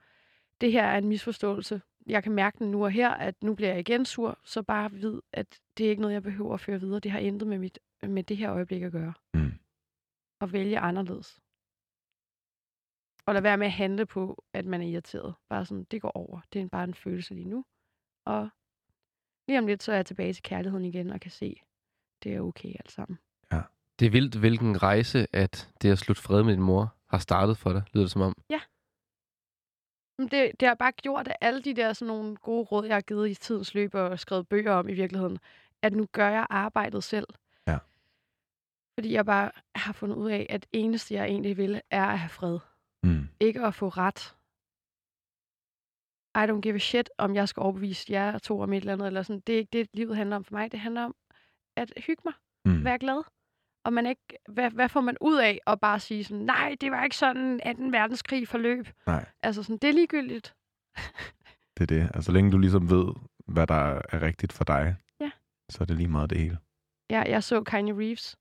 det her er en misforståelse. Jeg kan mærke den nu og her, at nu bliver jeg igen sur, så bare vid, at det er ikke noget, jeg behøver at føre videre. Det har intet med, mit, med det her øjeblik at gøre. Mm. Og vælge anderledes. Og lad være med at handle på, at man er irriteret. Bare sådan, det går over. Det er bare en følelse lige nu. Og lige om lidt, så er jeg tilbage til kærligheden igen og kan se, det er okay alt sammen. Det er vildt, hvilken rejse, at det at slutte fred med din mor har startet for dig, lyder det som om. Men det, det har bare gjort, at alle de der sådan nogle gode råd, jeg har givet i tidens løb og skrevet bøger om i virkeligheden, at nu gør jeg arbejdet selv. Ja. Fordi jeg bare har fundet ud af, at eneste, jeg egentlig vil, er at have fred. Mm. Ikke at få ret. I don't give a shit, om jeg skal overbevise jer to om et eller andet. Eller sådan. Det er ikke det, livet handler om for mig. Det handler om at hygge mig. Mm. Være glad. Og man ikke, hvad, hvad får man ud af at bare sige sådan, nej, det var ikke sådan, at den verdenskrig forløb. Nej. Altså sådan, det er ligegyldigt. [laughs] Det er det. Altså, så længe du ligesom ved, hvad der er rigtigt for dig, Ja. så er det lige meget det hele. Ja, jeg så Kanye Reeves,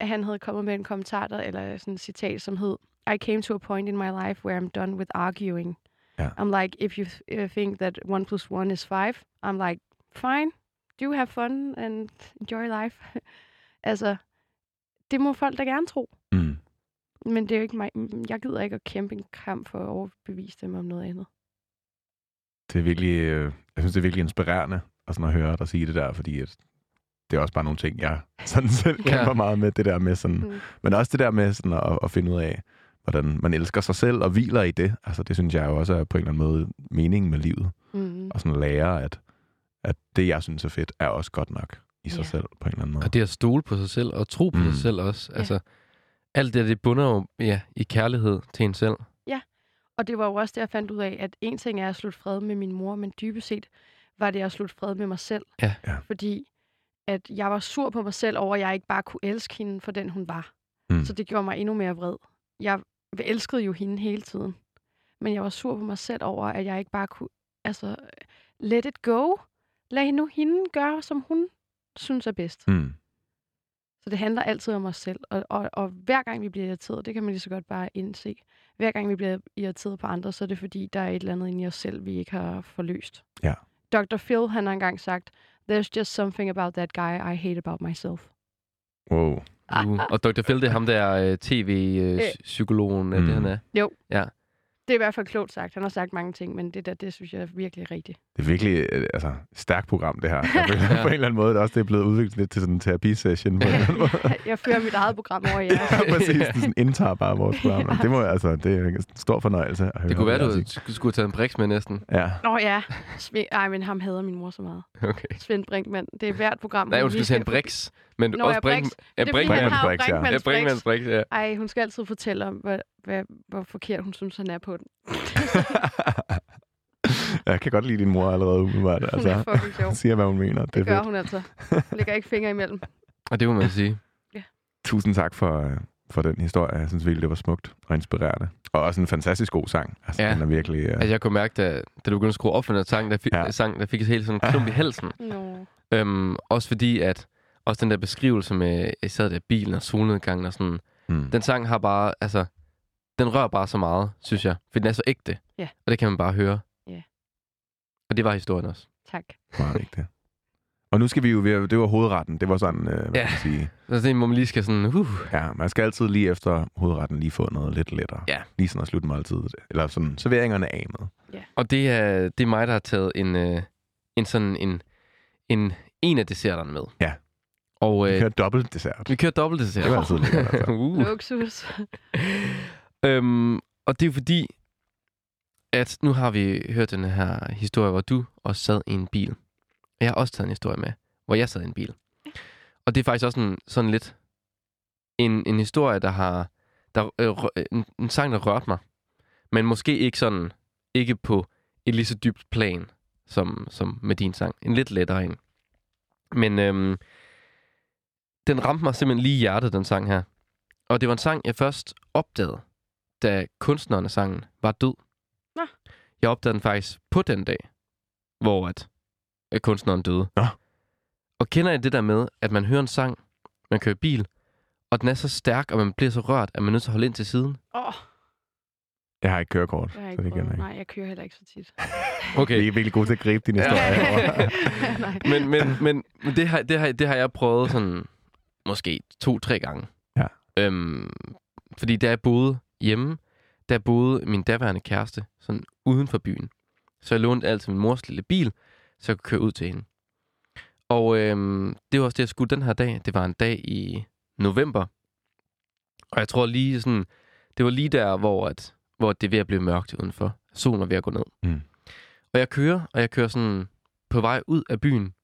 at han havde kommet med en kommentar, der, eller sådan et citat, som hed, I came to a point in my life where I'm done with arguing. Ja. I'm like, if you th- uh, think that one plus one is five, I'm like, fine, do have fun and enjoy life. [laughs] altså, det må folk da gerne tro. Mm. Men det er jo ikke mig. Jeg gider ikke at kæmpe en kamp for at overbevise dem om noget andet. Det er virkelig, øh, jeg synes, det er virkelig inspirerende at, sådan at høre dig sige det der, fordi at det er også bare nogle ting, jeg [laughs] sådan selv Ja. kæmper meget med, det der med sådan, Mm. men også det der med sådan at, at finde ud af, hvordan man elsker sig selv og hviler i det. Altså det synes jeg jo også er på en eller anden måde meningen med livet. Mm. Og sådan lære, at, at det, jeg synes er fedt, er også godt nok i sig Ja. selv på en eller anden måde. Og det at stole på sig selv og tro på Mm. sig selv også. Ja. Altså, alt det, det bunder jo ja, i kærlighed til en selv. Og det var jo også det, jeg fandt ud af, at en ting er at slutte fred med min mor, men dybest set var det at slutte fred med mig selv. Ja. Ja. Fordi at jeg var sur på mig selv over, at jeg ikke bare kunne elske hende for den, hun var. Mm. Så det gjorde mig endnu mere vred. Jeg elskede jo hende hele tiden. Men jeg var sur på mig selv over, at jeg ikke bare kunne... Altså, let it go. Lad nu hende gøre, som hun synes er bedst. Mm. Så det handler altid om os selv. Og, og, og hver gang vi bliver irriteret, det kan man lige så godt bare indse. Hver gang vi bliver irriteret på andre, så er det fordi, der er et eller andet inde i os selv, vi ikke har forløst. Ja. Dr. Phil, han har engang sagt, There's just something about that guy I hate about myself. Wow. Uh, og Dr. Phil, det er ham der øh, tv-psykologen, Mm. det han er. Det er i hvert fald klogt sagt. Han har sagt mange ting, men det der, det synes jeg er virkelig rigtigt. Det er virkelig øh, altså, stærkt program, det her. [laughs] Jeg føler, Ja. på en eller anden måde, det er også det er blevet udviklet lidt til sådan en terapisession. På en eller anden måde. [laughs] jeg fører mit eget program over i [laughs] Ja, jer. præcis. Det sådan indtager bare vores program. Det, må, altså, det er en stor fornøjelse at høre. Det kunne være, du jeg sk- skulle tage en briks med næsten. Ja. Nå ja. Sve- Ej, men ham hader min mor så meget. Okay. Svend Brinkmann. Det er hvert program. Nej, du vi skal tage en briks. Men Nå, også ja, Brink, Brix. ja, Det fordi, han Brinkmann. har jo Brix, ja. Ja, Brinkmanns Brinkmanns Brix. ja. Ej, hun skal altid fortælle om, hvad, hvad, hvor forkert hun synes, han er på den. [laughs] jeg kan godt lide din mor allerede umiddelbart. Hun er Altså, fucking sjov. [laughs] siger, hvad hun mener. Det Det gør fedt. hun altså. Lægger ikke fingre imellem. [laughs] Og det må man sige. Tusind tak for, øh, for den historie. Jeg synes virkelig, det var smukt og inspirerende. Og også en fantastisk god sang. Altså, Ja. den er virkelig... Uh... Altså, jeg kunne mærke, da, da du begyndte at skrue op for den sang, der, fi, Ja. ja. sang, der fik jeg helt sådan en klump i halsen. Nå. Øhm, også fordi, at også den der beskrivelse med, jeg sad der i bilen og solnedgangen og sådan, Mm. den sang har bare, altså, den rører bare så meget, synes jeg. For den er så ægte. Ja. Og det kan man bare høre. Ja. Og det var historien også. Tak. Meget vigtigt. Og nu skal vi jo, ved- det var hovedretten. Det var sådan, øh, hvad Ja. ja. kan man sige. Så det er, hvor man lige skal sådan, uh, Ja, man skal altid lige efter hovedretten lige få noget lidt lettere. Ja. Lige sådan at slutte måltidet. Eller sådan serveringerne af med. Og det er, det er mig, der har taget en, øh, en sådan en, en, en af desserterne med. Ja. Og Vi øh, kører dobbelt dessert. vi kører dobbelt dessert. Det var altid lækkert, altså. uh. Luksus. øhm, og det er fordi, at nu har vi hørt den her historie, hvor du også sad i en bil. Og jeg har også taget en historie med, hvor jeg sad i en bil. Og det er faktisk også en, sådan lidt en, en historie, der har der, øh, rø- en, en sang, der rørte mig. Men måske ikke sådan, ikke på et lige så dybt plan, som, som med din sang. En lidt lettere en. Men øhm, den ramte mig simpelthen lige i hjertet, den sang her. Og det var en sang, jeg først opdagede, da kunstneren af sangen var død. Nå. Jeg opdagede den faktisk på den dag, hvor at, at kunstneren døde. Nå. Og kender jeg det der med, at man hører en sang, man kører bil, og den er så stærk, og man bliver så rørt, at man er nødt til at holde ind til siden? Åh, oh, Jeg har ikke kørekort, jeg har så ikke det kender prøvet. jeg Nej, jeg kører heller ikke så tit. [laughs] Okay. ikke. Vi er virkelig gode til at gribe din historie. [laughs] Nej. men, men, men men det, har, det, har, det har jeg prøvet sådan, måske to-tre gange. Ja. Øhm, fordi da jeg boede hjemme, der boede min daværende kæreste sådan uden for byen. Så jeg lånte altid min mors lille bil, så jeg kunne køre ud til hende. Og øhm, det var også det, jeg skulle den her dag. Det var en dag i november. Og jeg tror lige sådan, det var lige der, hvor, at, hvor det er ved at blive mørkt udenfor. Solen er ved at gå ned. Mm. Og jeg kører, og jeg kører sådan på vej ud af byen.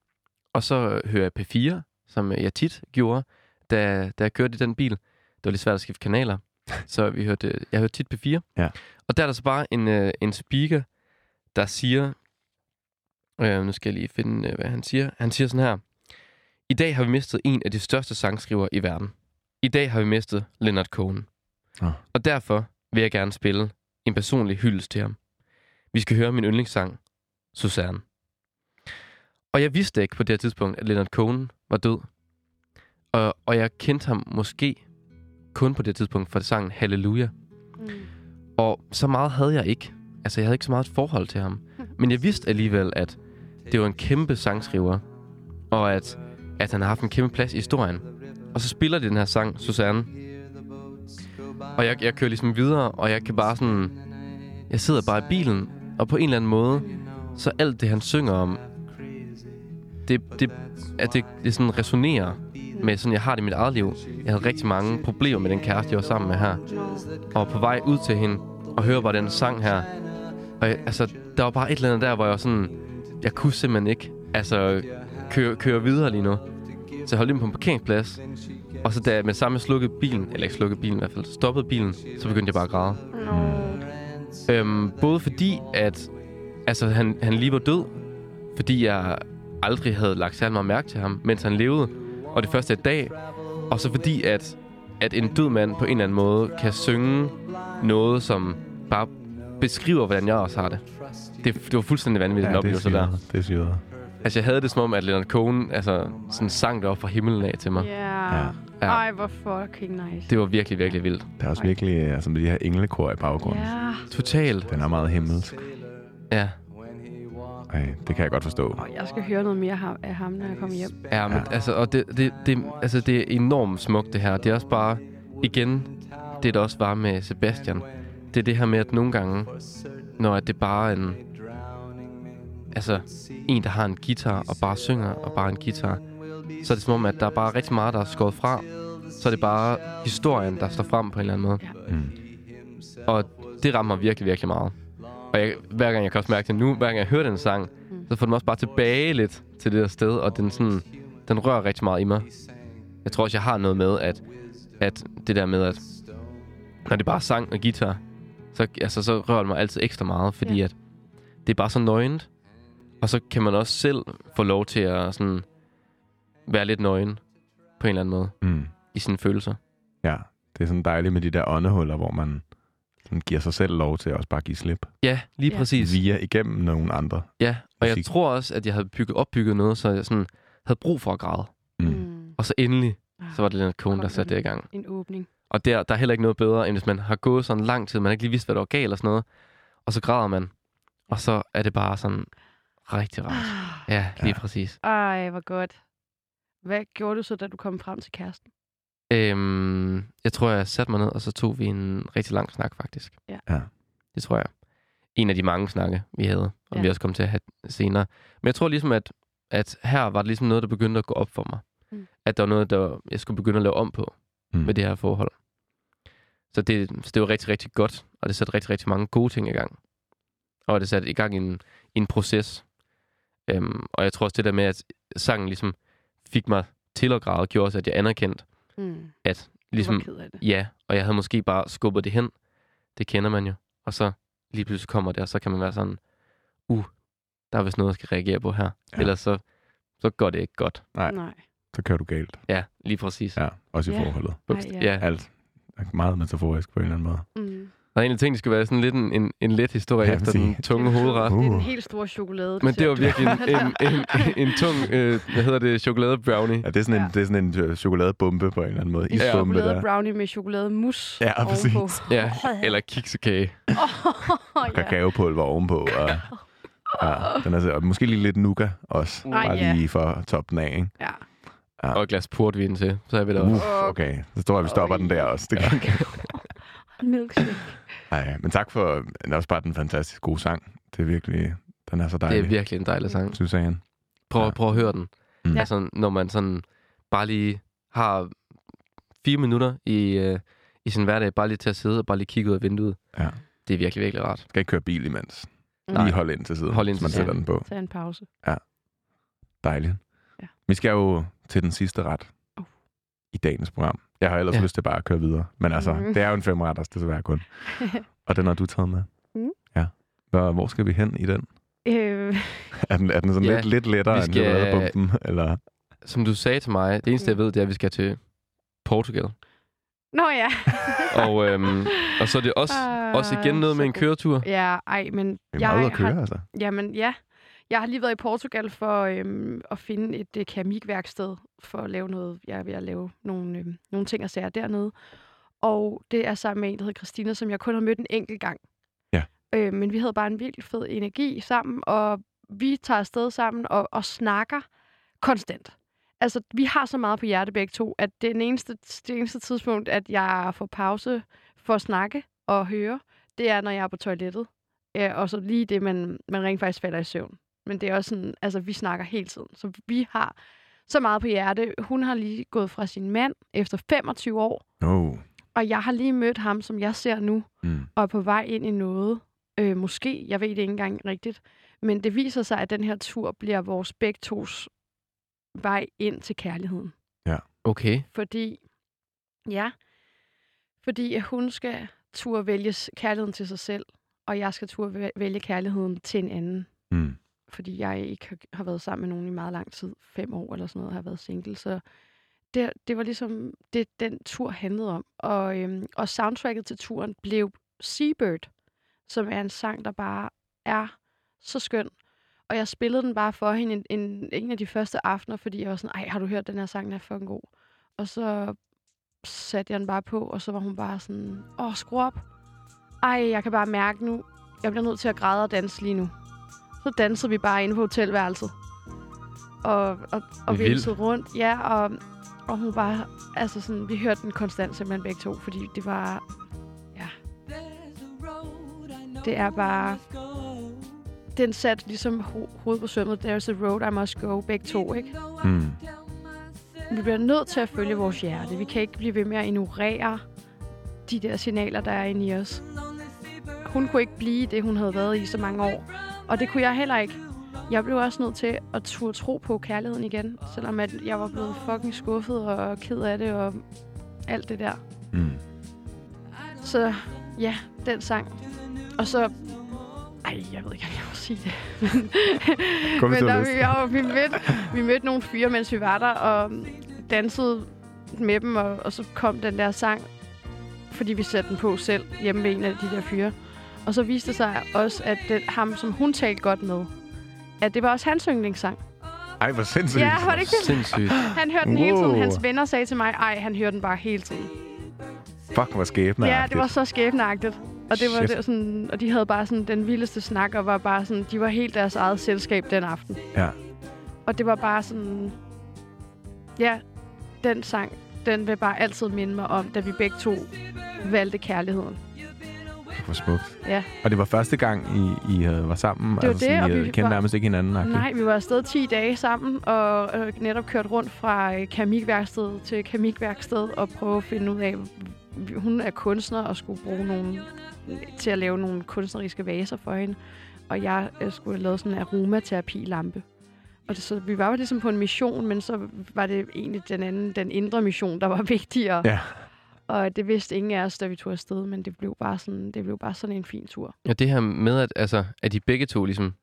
Og så hører jeg P4, som jeg tit gjorde, da, da jeg kørte i den bil. Det var lidt svært at skifte kanaler. Så vi hørte, jeg hørte tit P4. Ja. Og der er der så bare en, øh, en speaker, der siger... Øh, nu skal jeg lige finde, øh, hvad han siger. Han siger sådan her. I dag har vi mistet en af de største sangskrivere i verden. I dag har vi mistet Leonard Cohen. Nå. Og derfor vil jeg gerne spille en personlig hyldest til ham. Vi skal høre min yndlingssang, Susanne. Og jeg vidste ikke på det her tidspunkt, at Leonard Cohen var død. Og, og jeg kendte ham måske kun på det tidspunkt for sangen Halleluja. Mm. Og så meget havde jeg ikke. Altså, jeg havde ikke så meget et forhold til ham. [laughs] Men jeg vidste alligevel, at det var en kæmpe sangskriver. Og at, at han har haft en kæmpe plads i historien. Og så spiller de den her sang, Susanne. Og jeg, jeg kører ligesom videre, og jeg kan bare sådan... Jeg sidder bare i bilen, og på en eller anden måde, så alt det, han synger om, det, det, at det, det sådan resonerer med sådan, jeg har det i mit eget liv. Jeg havde rigtig mange problemer med den kæreste, jeg var sammen med her. Og på vej ud til hende, og høre bare den sang her. Og jeg, altså, der var bare et eller andet der, hvor jeg var sådan... Jeg kunne simpelthen ikke altså, køre, køre videre lige nu. Så jeg holdt ind på en parkeringsplads. Og så da jeg med samme slukkede bilen, eller ikke slukkede bilen i hvert fald, stoppede bilen, så begyndte jeg bare at græde. Nå. Øhm, både fordi, at altså, han, han lige var død, fordi jeg aldrig havde lagt særlig meget mærke til ham, mens han levede, og det første dag, og så fordi, at, at en død mand på en eller anden måde kan synge noget, som bare beskriver, hvordan jeg også har det. Det, det var fuldstændig vanvittigt, ja, en det er oplevelse der. Det er syret. Altså, jeg havde det som om, at Leonard Cohen altså, sådan sang det op fra himlen af til mig. Ja. Ja. Ja. Ej, hvor fucking nice. Det var virkelig, virkelig vildt. Der er også Ej. virkelig altså, med de her englekor i baggrunden. Ja. Totalt. Den er meget himmelsk. Ja. Ej, det kan jeg godt forstå. Og jeg skal høre noget mere af ham- af ham, når jeg kommer hjem. Ja, men altså, og det, det, det, altså, det er enormt smukt, det her. Det er også bare, igen, det der også var med Sebastian. Det er det her med, at nogle gange, når det bare er en, altså, en, der har en guitar og bare synger og bare en guitar, så er det som om, at der er bare rigtig meget, der er skåret fra. Så er det bare historien, der står frem på en eller anden måde. Mm. Og det rammer virkelig, virkelig meget. Og jeg, hver gang jeg kan også mærke det nu, hver gang jeg hører den sang, Mm. så får den mig også bare tilbage lidt til det der sted, og den, sådan, den rører rigtig meget i mig. Jeg tror også, jeg har noget med, at, at det der med, at når det bare er sang og guitar, så, altså, så rører det mig altid ekstra meget, fordi Ja. at det er bare så nøgent. Og så kan man også selv få lov til at sådan, være lidt nøgen på en eller anden måde Mm. i sine følelser. Ja, det er sådan dejligt med de der åndehuller, hvor man sådan giver sig selv lov til at også bare give slip. Ja, lige Ja. præcis. Via igennem nogle andre. Ja, og jeg musik. tror også, at jeg havde bygget, opbygget noget, så jeg sådan havde brug for at græde. Mm. Mm. Og så endelig, Ah, så var det Leonard Cohen, der satte det i gang. En åbning. Og der, der er heller ikke noget bedre, end hvis man har gået sådan lang tid, man har ikke lige vidst, hvad der var galt og sådan noget, og så græder man. Og så er det bare sådan rigtig rart. Ja, lige Ja. præcis. Ej, hvor godt. Hvad gjorde du så, da du kom frem til kæresten? Øhm, jeg tror, jeg satte mig ned, og så tog vi en rigtig lang snak, faktisk. Ja. Ja. Det tror jeg. En af de mange snakke, vi havde, og Ja. vi også kommer til at have senere. Men jeg tror ligesom, at, at her var det ligesom noget, der begyndte at gå op for mig. Mm. At der var noget, der jeg skulle begynde at lave om på. Mm. med det her forhold. Så det, så det var rigtig, rigtig godt, og det satte rigtig, rigtig mange gode ting i gang. Og det satte i gang en, en proces. Øhm, og jeg tror også det der med, at sangen ligesom fik mig til at græde, gjorde også, at jeg anerkendte, Mm. at Du ligesom, var ked af det. ja, og jeg havde måske bare skubbet det hen. Det kender man jo. Og så lige pludselig kommer det, og så kan man være sådan, uh, der er vist noget, jeg skal reagere på her. Ja. Ellers så, så går det ikke godt. Nej. Nej. Så kører du galt. Ja, lige præcis. Ja, også i Ja. forholdet. Ej, ja. ja. Alt meget metaforisk på en eller anden måde. Mm. Og egentlig tænkte, det skulle være sådan lidt en, en, en let historie Ja, efter præcis. den tunge er- hovedret. Det er den Uh. helt store chokolade. Men det var virkelig en, [laughs] en, en, en tung, øh, hvad hedder det, chokolade brownie. Ja, det er sådan en, Ja. det er sådan en øh, chokoladebombe på en eller anden måde. En Isbombe chokolade der. brownie med chokolademus Ja, præcis. ovenpå. Ja, eller kiksekage. oh, Og kakaopulver ovenpå. Og, [laughs] ja, den er, så- og måske lige lidt nougat også. Ej, bare ja. lige for toppen af, ikke? Ja. Og et glas portvin til, så er vi der. Uh, også. okay, så tror jeg, vi stopper den der også. Det kan, [laughs] Milkshake. Ej, men tak for det er også bare den fantastisk gode sang. Det er virkelig, den er så Det dejlig, er virkelig en dejlig sang. Susanne. Prøv, Ja. prøv at høre den. Mm. Ja. Altså, når man sådan bare lige har fire minutter i, øh, i sin hverdag, bare lige til at sidde og bare lige kigge ud af vinduet. Ja. Det er virkelig, virkelig rart. Skal ikke køre bil imens. Nej. Lige hold ind til siden, Hold ind hvis man til sætter siden. den på. Tag en pause. Dejligt. Ja. Vi skal jo til den sidste ret Uh. i dagens program. Jeg har ellers Ja. lyst til bare at køre videre. Men altså, Mhm. det er jo en femretters desværre kun. [laughs] Og den har du taget med. Mm. Ja. Hvor, hvor skal vi hen i den? øh, [laughs] Er den, er den sådan Ja, lidt, lidt lettere vi end skal- chokoladebomben? Eller? Som du sagde til mig, det eneste, jeg ved, det er, at vi skal til Portugal. Nå ja. [laughs] Og, øhm, og så er det også, Ah, også igen noget med en køretur. Ja, ej, men Vi er jeg meget ude at køre, har, altså. jamen, ja. Jeg har lige været i Portugal for øhm, at finde et øh, keramikværksted for at lave noget. Jeg er ved at lave nogle, øhm, nogle ting og sager dernede. Og det er sammen med en, der hedder Christina, som jeg kun har mødt en enkelt gang. Ja. Øh, men vi havde bare en virkelig fed energi sammen, og vi tager afsted sammen og, og snakker konstant. Altså, vi har så meget på hjerte begge to, at det, er den eneste, det eneste tidspunkt, at jeg får pause for at snakke og høre, det er, når jeg er på toilettet. Ja, og så lige det, man, man rent faktisk falder i søvn. Men det er også sådan, altså vi snakker hele tiden. Så vi har så meget på hjerte. Hun har lige gået fra sin mand efter 25 år, Oh. og jeg har lige mødt ham, som jeg ser nu, Mm. og er på vej ind i noget. Øh, måske, jeg ved det ikke engang rigtigt. Men det viser sig, at den her tur bliver vores begge tos vej ind til kærligheden. Okay. Fordi, ja, fordi at hun skal turde vælge kærligheden til sig selv, og jeg skal turde væ- vælge kærligheden til en anden. Mm. Fordi jeg ikke har- været sammen med nogen i meget lang tid, fem år eller sådan noget, har været single. Så det, det var ligesom det, den tur handlede om. Og, øhm, og soundtracket til turen blev Seabird, som er en sang, der bare er så skøn. Og jeg spillede den bare for hende en, en, en af de første aftener, fordi jeg var sådan, ej, har du hørt den her sang, den er fucking god. Og så satte jeg den bare på, og så var hun bare sådan, åh, skru op. Ej, jeg kan bare mærke nu, jeg bliver nødt til at græde og danse lige nu så dansede vi bare inde på hotelværelset. Og, og, og væltede rundt. Ja, og, og hun bare... Altså sådan, vi hørte den konstant simpelthen begge to, fordi det var... Ja. Det er bare... Den satte ligesom ho- hovedet på sømmet. There's a road I must go, begge to, ikke? Mm. Vi bliver nødt til at følge vores hjerte. Vi kan ikke blive ved med at ignorere de der signaler, der er inde i os. Hun kunne ikke blive det, hun havde været i så mange år. Og det kunne jeg heller ikke. Jeg blev også nødt til at turde tro på kærligheden igen, selvom at jeg var blevet fucking skuffet og ked af det og alt det der. Mm. Så ja, den sang. Og så... Ej, jeg ved ikke, om jeg må sige det. [laughs] Kom, Men du har der, vi, ja, vi, mødte, vi mødte nogle fyre, mens vi var der, og dansede med dem, og, og så kom den der sang, fordi vi satte den på selv hjemme ved en af de der fyre. Og så viste det sig også, at det, ham, som hun talte godt med, at det var også hans yndlingssang. Ej, hvor sindssygt. Ja, var det ikke? Sindssygt. Han hørte den hele tiden. Hans venner sagde til mig, ej, han hørte den bare hele tiden. Fuck, hvor skæbne Ja, det var så skæbneagtigt. Og det var Shit. det, sådan, og de havde bare sådan den vildeste snak, og var bare sådan, de var helt deres eget selskab den aften. Ja. Og det var bare sådan, ja, den sang, den vil bare altid minde mig om, da vi begge to valgte kærligheden. Hvor smukt. Ja. Og det var første gang, I, I var sammen? Det var altså, det, sådan, og I vi kendte var- nærmest ikke hinanden? agtigt? Nej, vi var afsted 10 dage sammen, og øh, netop kørt rundt fra øh, keramikværksted til keramikværksted, og prøve at finde ud af, hun er kunstner og skulle bruge nogle til at lave nogle kunstneriske vaser for hende. Og jeg øh, skulle lave sådan en aromaterapi-lampe. Og det, så vi var jo ligesom på en mission, men så var det egentlig den anden, den indre mission, der var [laughs] vigtigere. Ja. Og det vidste ingen af os, da vi tog afsted, men det blev bare sådan, det blev bare sådan en fin tur. Ja, det her med, at, altså, at de begge to ligesom,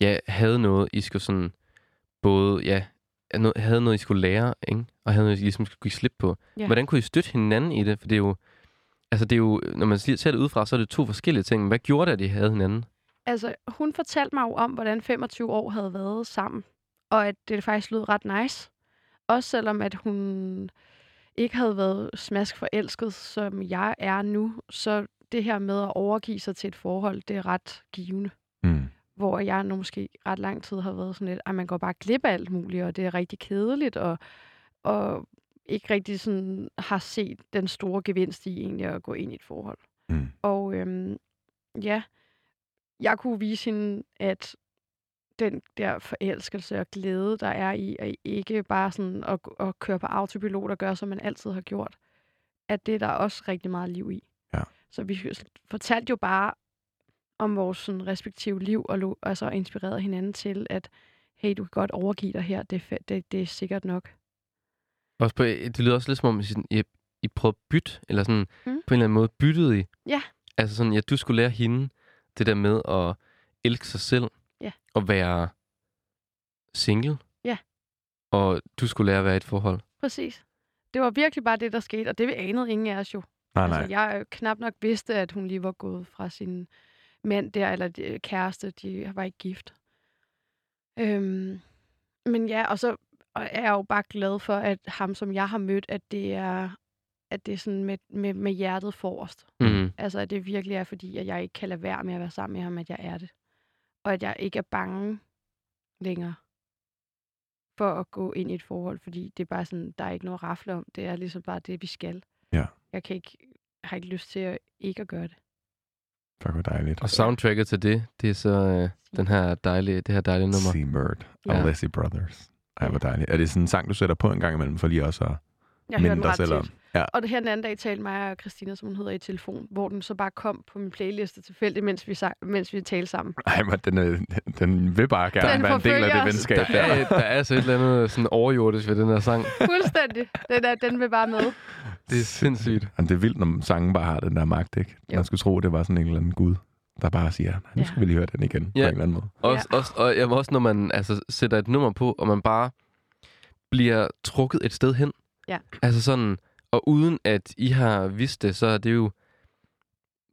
ja, havde noget, I skulle sådan, både, ja, havde noget, I skulle lære, ikke? Og havde noget, I ligesom skulle give slip på. Ja. Hvordan kunne I støtte hinanden i det? For det er jo, altså det er jo, når man ser det udefra, så er det to forskellige ting. Men Hvad gjorde det, at de havde hinanden? Altså, hun fortalte mig jo om, hvordan 25 år havde været sammen. Og at det faktisk lød ret nice. Også selvom, at hun ikke havde været smask forelsket, som jeg er nu. Så det her med at overgive sig til et forhold, det er ret givende. Mm. Hvor jeg nu måske ret lang tid har været sådan lidt, at man går bare glip af alt muligt, og det er rigtig kedeligt, og, og ikke rigtig sådan har set den store gevinst i egentlig at gå ind i et forhold. Mm. Og øhm, ja, jeg kunne vise hende, at den der forelskelse og glæde, der er i, at ikke bare sådan at, at køre på autopilot og gøre, som man altid har gjort, at det er der også rigtig meget liv i. Ja. Så vi fortalte jo bare om vores sådan, respektive liv, og lo, altså inspirerede hinanden til, at hey, du kan godt overgive dig her, det er, det, det er sikkert nok. Også på, det lyder også lidt som om, I, I prøvede at bytte, eller sådan, Mm. på en eller anden måde byttede I. Ja. Altså sådan, ja, du skulle lære hende det der med at elske sig selv, Og være single. Ja. Og du skulle lære at være i et forhold. Præcis. Det var virkelig bare det, der skete, og det anede ingen af os jo. Nej, nej. Altså, jeg øh, knap nok vidste, at hun lige var gået fra sin mand der, eller de, kæreste. De var ikke gift. Øhm, men ja, og så er jeg jo bare glad for, at ham, som jeg har mødt, at det er, at det er sådan med, med, med hjertet forrest. Mm. Altså, at det virkelig er, fordi at jeg ikke kan lade være med at være sammen med ham, at jeg er det. Og at jeg ikke er bange længere for at gå ind i et forhold, fordi det er bare sådan, der er ikke noget at rafle om. Det er ligesom bare det, vi skal. Ja. Jeg kan ikke, har ikke lyst til at ikke at gøre det. Fuck, hvor dejligt. Og soundtracket til det, det er så øh, den her dejlige, det her dejlige nummer. Sea Bird Ja. og Leslie Brothers. Ej, hvor dejligt. Er det sådan en sang, du sætter på en gang imellem, for lige også at Jeg hører minde den ret selv tit. Ja. Og det her den anden dag talte mig og Christina, som hun hedder, i telefon, hvor den så bare kom på min playliste tilfældigt, mens vi, sang, mens vi talte sammen. Ej, men den, er, den vil bare gerne Den være en del af forfølger det os. venskab Der der. er, der er altså et eller andet sådan overjordisk ved den her sang. Fuldstændig. Den, der, den vil bare med. Det er sindssygt. Men det er vildt, når sangen bare har den der magt, ikke? Jo. Man skulle tro, det var sådan en eller anden gud, der bare siger, "Nej, nu Ja. skal vi lige høre den igen Ja. på en eller anden måde. Også, også, og jeg også, når man altså, sætter et nummer på, og man bare bliver trukket et sted hen. Ja. Altså sådan, og uden at I har vidst det, så har det jo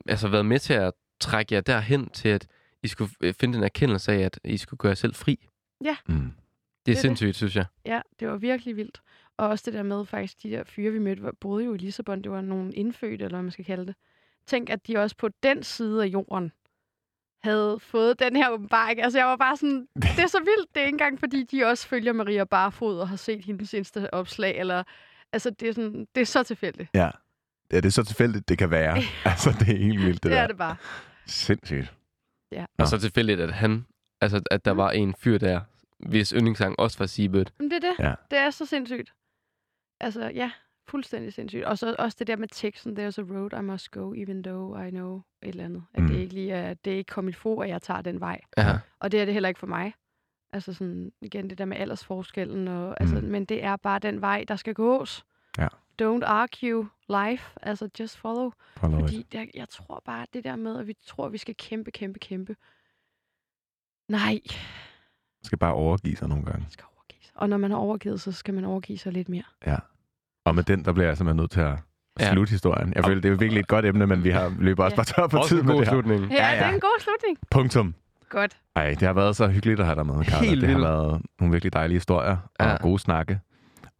altså været med til at trække jer derhen til, at I skulle øh, finde en erkendelse af, at I skulle gøre jer selv fri. Mm. Det er, Det sindssygt, synes jeg. Ja, det var virkelig vildt. Og også det der med faktisk, de der fyre, vi mødte, var- boede jo i Lissabon. Det var nogle indfødte, eller hvad man skal kalde det. Tænk, at de også på den side af jorden havde fået den her åbenbaring. Altså, jeg var bare sådan, [laughs] det er så vildt. Det er ikke engang, fordi de også følger Maria Barfod og har set hendes Insta-opslag, eller... Altså, det er, sådan, det er så tilfældigt. Ja. ja, det er så tilfældigt, det kan være. [laughs] altså, det er helt vildt, det, Det der. er det bare. Sindssygt. Ja. Og så tilfældigt, at han, altså at der Mm. var en fyr der, hvis yndlingssang også var Seabird. Men det er det. Ja. Det er så sindssygt. Altså, ja, fuldstændig sindssygt. Og så også det der med teksten, there's a road I must go, even though I know et eller andet. At Mm. det ikke lige er, det er ikke kommet få, at jeg tager den vej. Ja. Og det er det heller ikke for mig. Altså sådan, igen, det der med aldersforskellen. Og, altså, Mm. Men det er bare den vej, der skal gås. Ja. Don't argue life. Altså, just follow. Follow it. Fordi jeg, jeg tror bare, det der med, at vi tror, at vi skal kæmpe, kæmpe, kæmpe. Nej, Man skal bare overgive sig nogle gange. man skal overgive sig. Og når man har overgivet sig, så skal man overgive sig lidt mere. Ja. Og med den, der bliver jeg simpelthen nødt til at Ja. slutte historien. Jeg føler, det er virkelig et godt emne, men vi har løbet også Ja. bare tør på Også tid med god det her. slutning. Ja, Ja, ja, det er en god slutning. Punktum. Godt. Ej, det har været så hyggeligt at have dig med, Carla. Helt det har vildt. været nogle virkelig dejlige historier og Ja. gode snakke.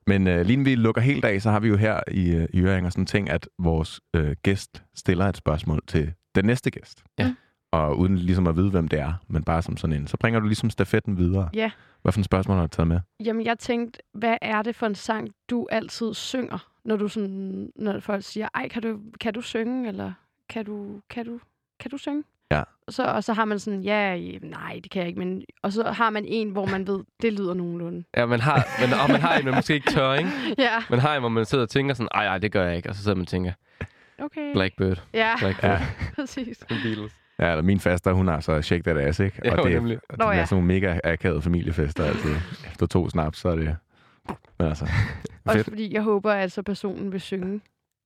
Men øh, lige inden vi lukker helt af, så har vi jo her i, øh, i Øring og sådan en ting, at vores øh, gæst stiller et spørgsmål til den næste gæst. Ja. Og uden ligesom at vide, hvem det er, men bare som sådan en. Så bringer du ligesom stafetten videre. Ja. Hvad for en spørgsmål har du taget med? Jamen, jeg tænkte, hvad er det for en sang, du altid synger, når du sådan, når folk siger, ej, kan du, kan du synge, eller kan du, kan du, kan du synge? Ja. Og så, og så har man sådan, ja, nej, det kan jeg ikke, men... Og så har man en, hvor man ved, det lyder nogenlunde. Ja, man har, men, og man har en, man måske ikke tør, ikke? [laughs] Ja, Man har en, hvor man sidder og tænker sådan, ej, ej, det gør jeg ikke. Og så sidder man og tænker, okay. Blackbird, Ja, Blackbird, Ja. [laughs] præcis. [laughs] ja. Ja, eller min faster, hun har så Shake That Ass, ikke? Ja, og det, nemlig. og det Nå, er ja. sådan nogle mega akavede familiefester altid. Efter to snaps, så er det... Men altså, Også fedt. fordi jeg håber, at så personen vil synge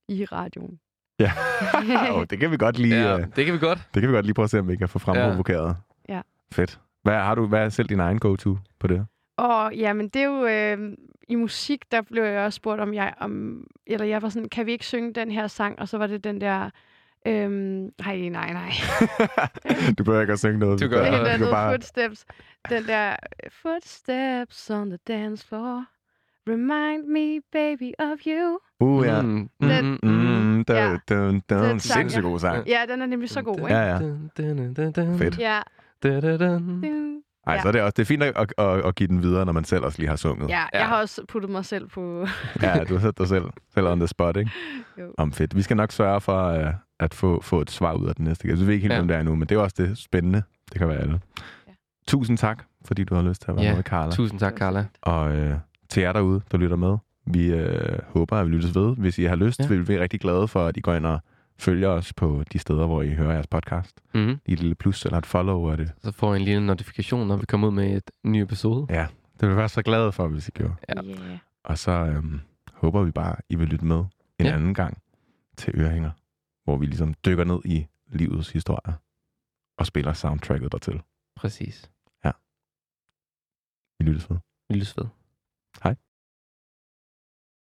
i radioen. Ja. [laughs] oh, det kan vi godt lige... Ja, øh, det kan vi godt. Det kan vi godt lige prøve at se, om vi kan få fremprovokeret. Ja. Fedt. Hvad, har du, hvad er selv din egen go-to på det? Og ja, men det er jo øh, i musik, der blev jeg også spurgt om jeg om eller jeg var sådan, kan vi ikke synge den her sang? Og så var det den der øhm, nej, nej, nej. [laughs] du behøver ikke at synge noget. Du gør- Det er andet bare... footsteps. Den der footsteps on the dance floor. Remind me, baby, of you. Uh, ja. Mm, Den- Mm, mm, da, Ja. da, da, Den Sindssygt god sang. Ja, den er nemlig så god, ikke? Ja, ja. Fedt. Ja. Ej, Ja. så er det også det er fint at, at, at, at give den videre, når man selv også lige har sunget. Ja, Ja. jeg har også puttet mig selv på... [laughs] ja du har sat dig selv, selv on the spot, ikke? Jo. Om fedt. Vi skal nok sørge for uh, at få, få et svar ud af den næste gæst. Vi ved ikke helt, Ja. hvem det er nu, men det er også det spændende. Det kan være alle. Ja. Tusind tak, fordi du har lyst til at være Ja. med, Carla. Tusind tak, Carla. Og øh, til jer derude, der lytter med, vi øh, håber, at vi lyttes ved. Hvis I har lyst. Ja. vil vi være rigtig glade for, at I går ind og følger os på de steder, hvor I hører jeres podcast. Mm-hmm. Lige et lille plus eller et follow er det. Så får I en lille notifikation, når vi kommer ud med et ny episode. Ja, det vil vi være så glade for, hvis I gjorde. Ja. Yeah. Og så øhm, håber vi bare, I vil lytte med en Ja. anden gang til Ørehænger, hvor vi ligesom dykker ned i livets historie og spiller soundtracket dertil. Præcis. Vi lyttes ved. Vi lyttes ved. Hej.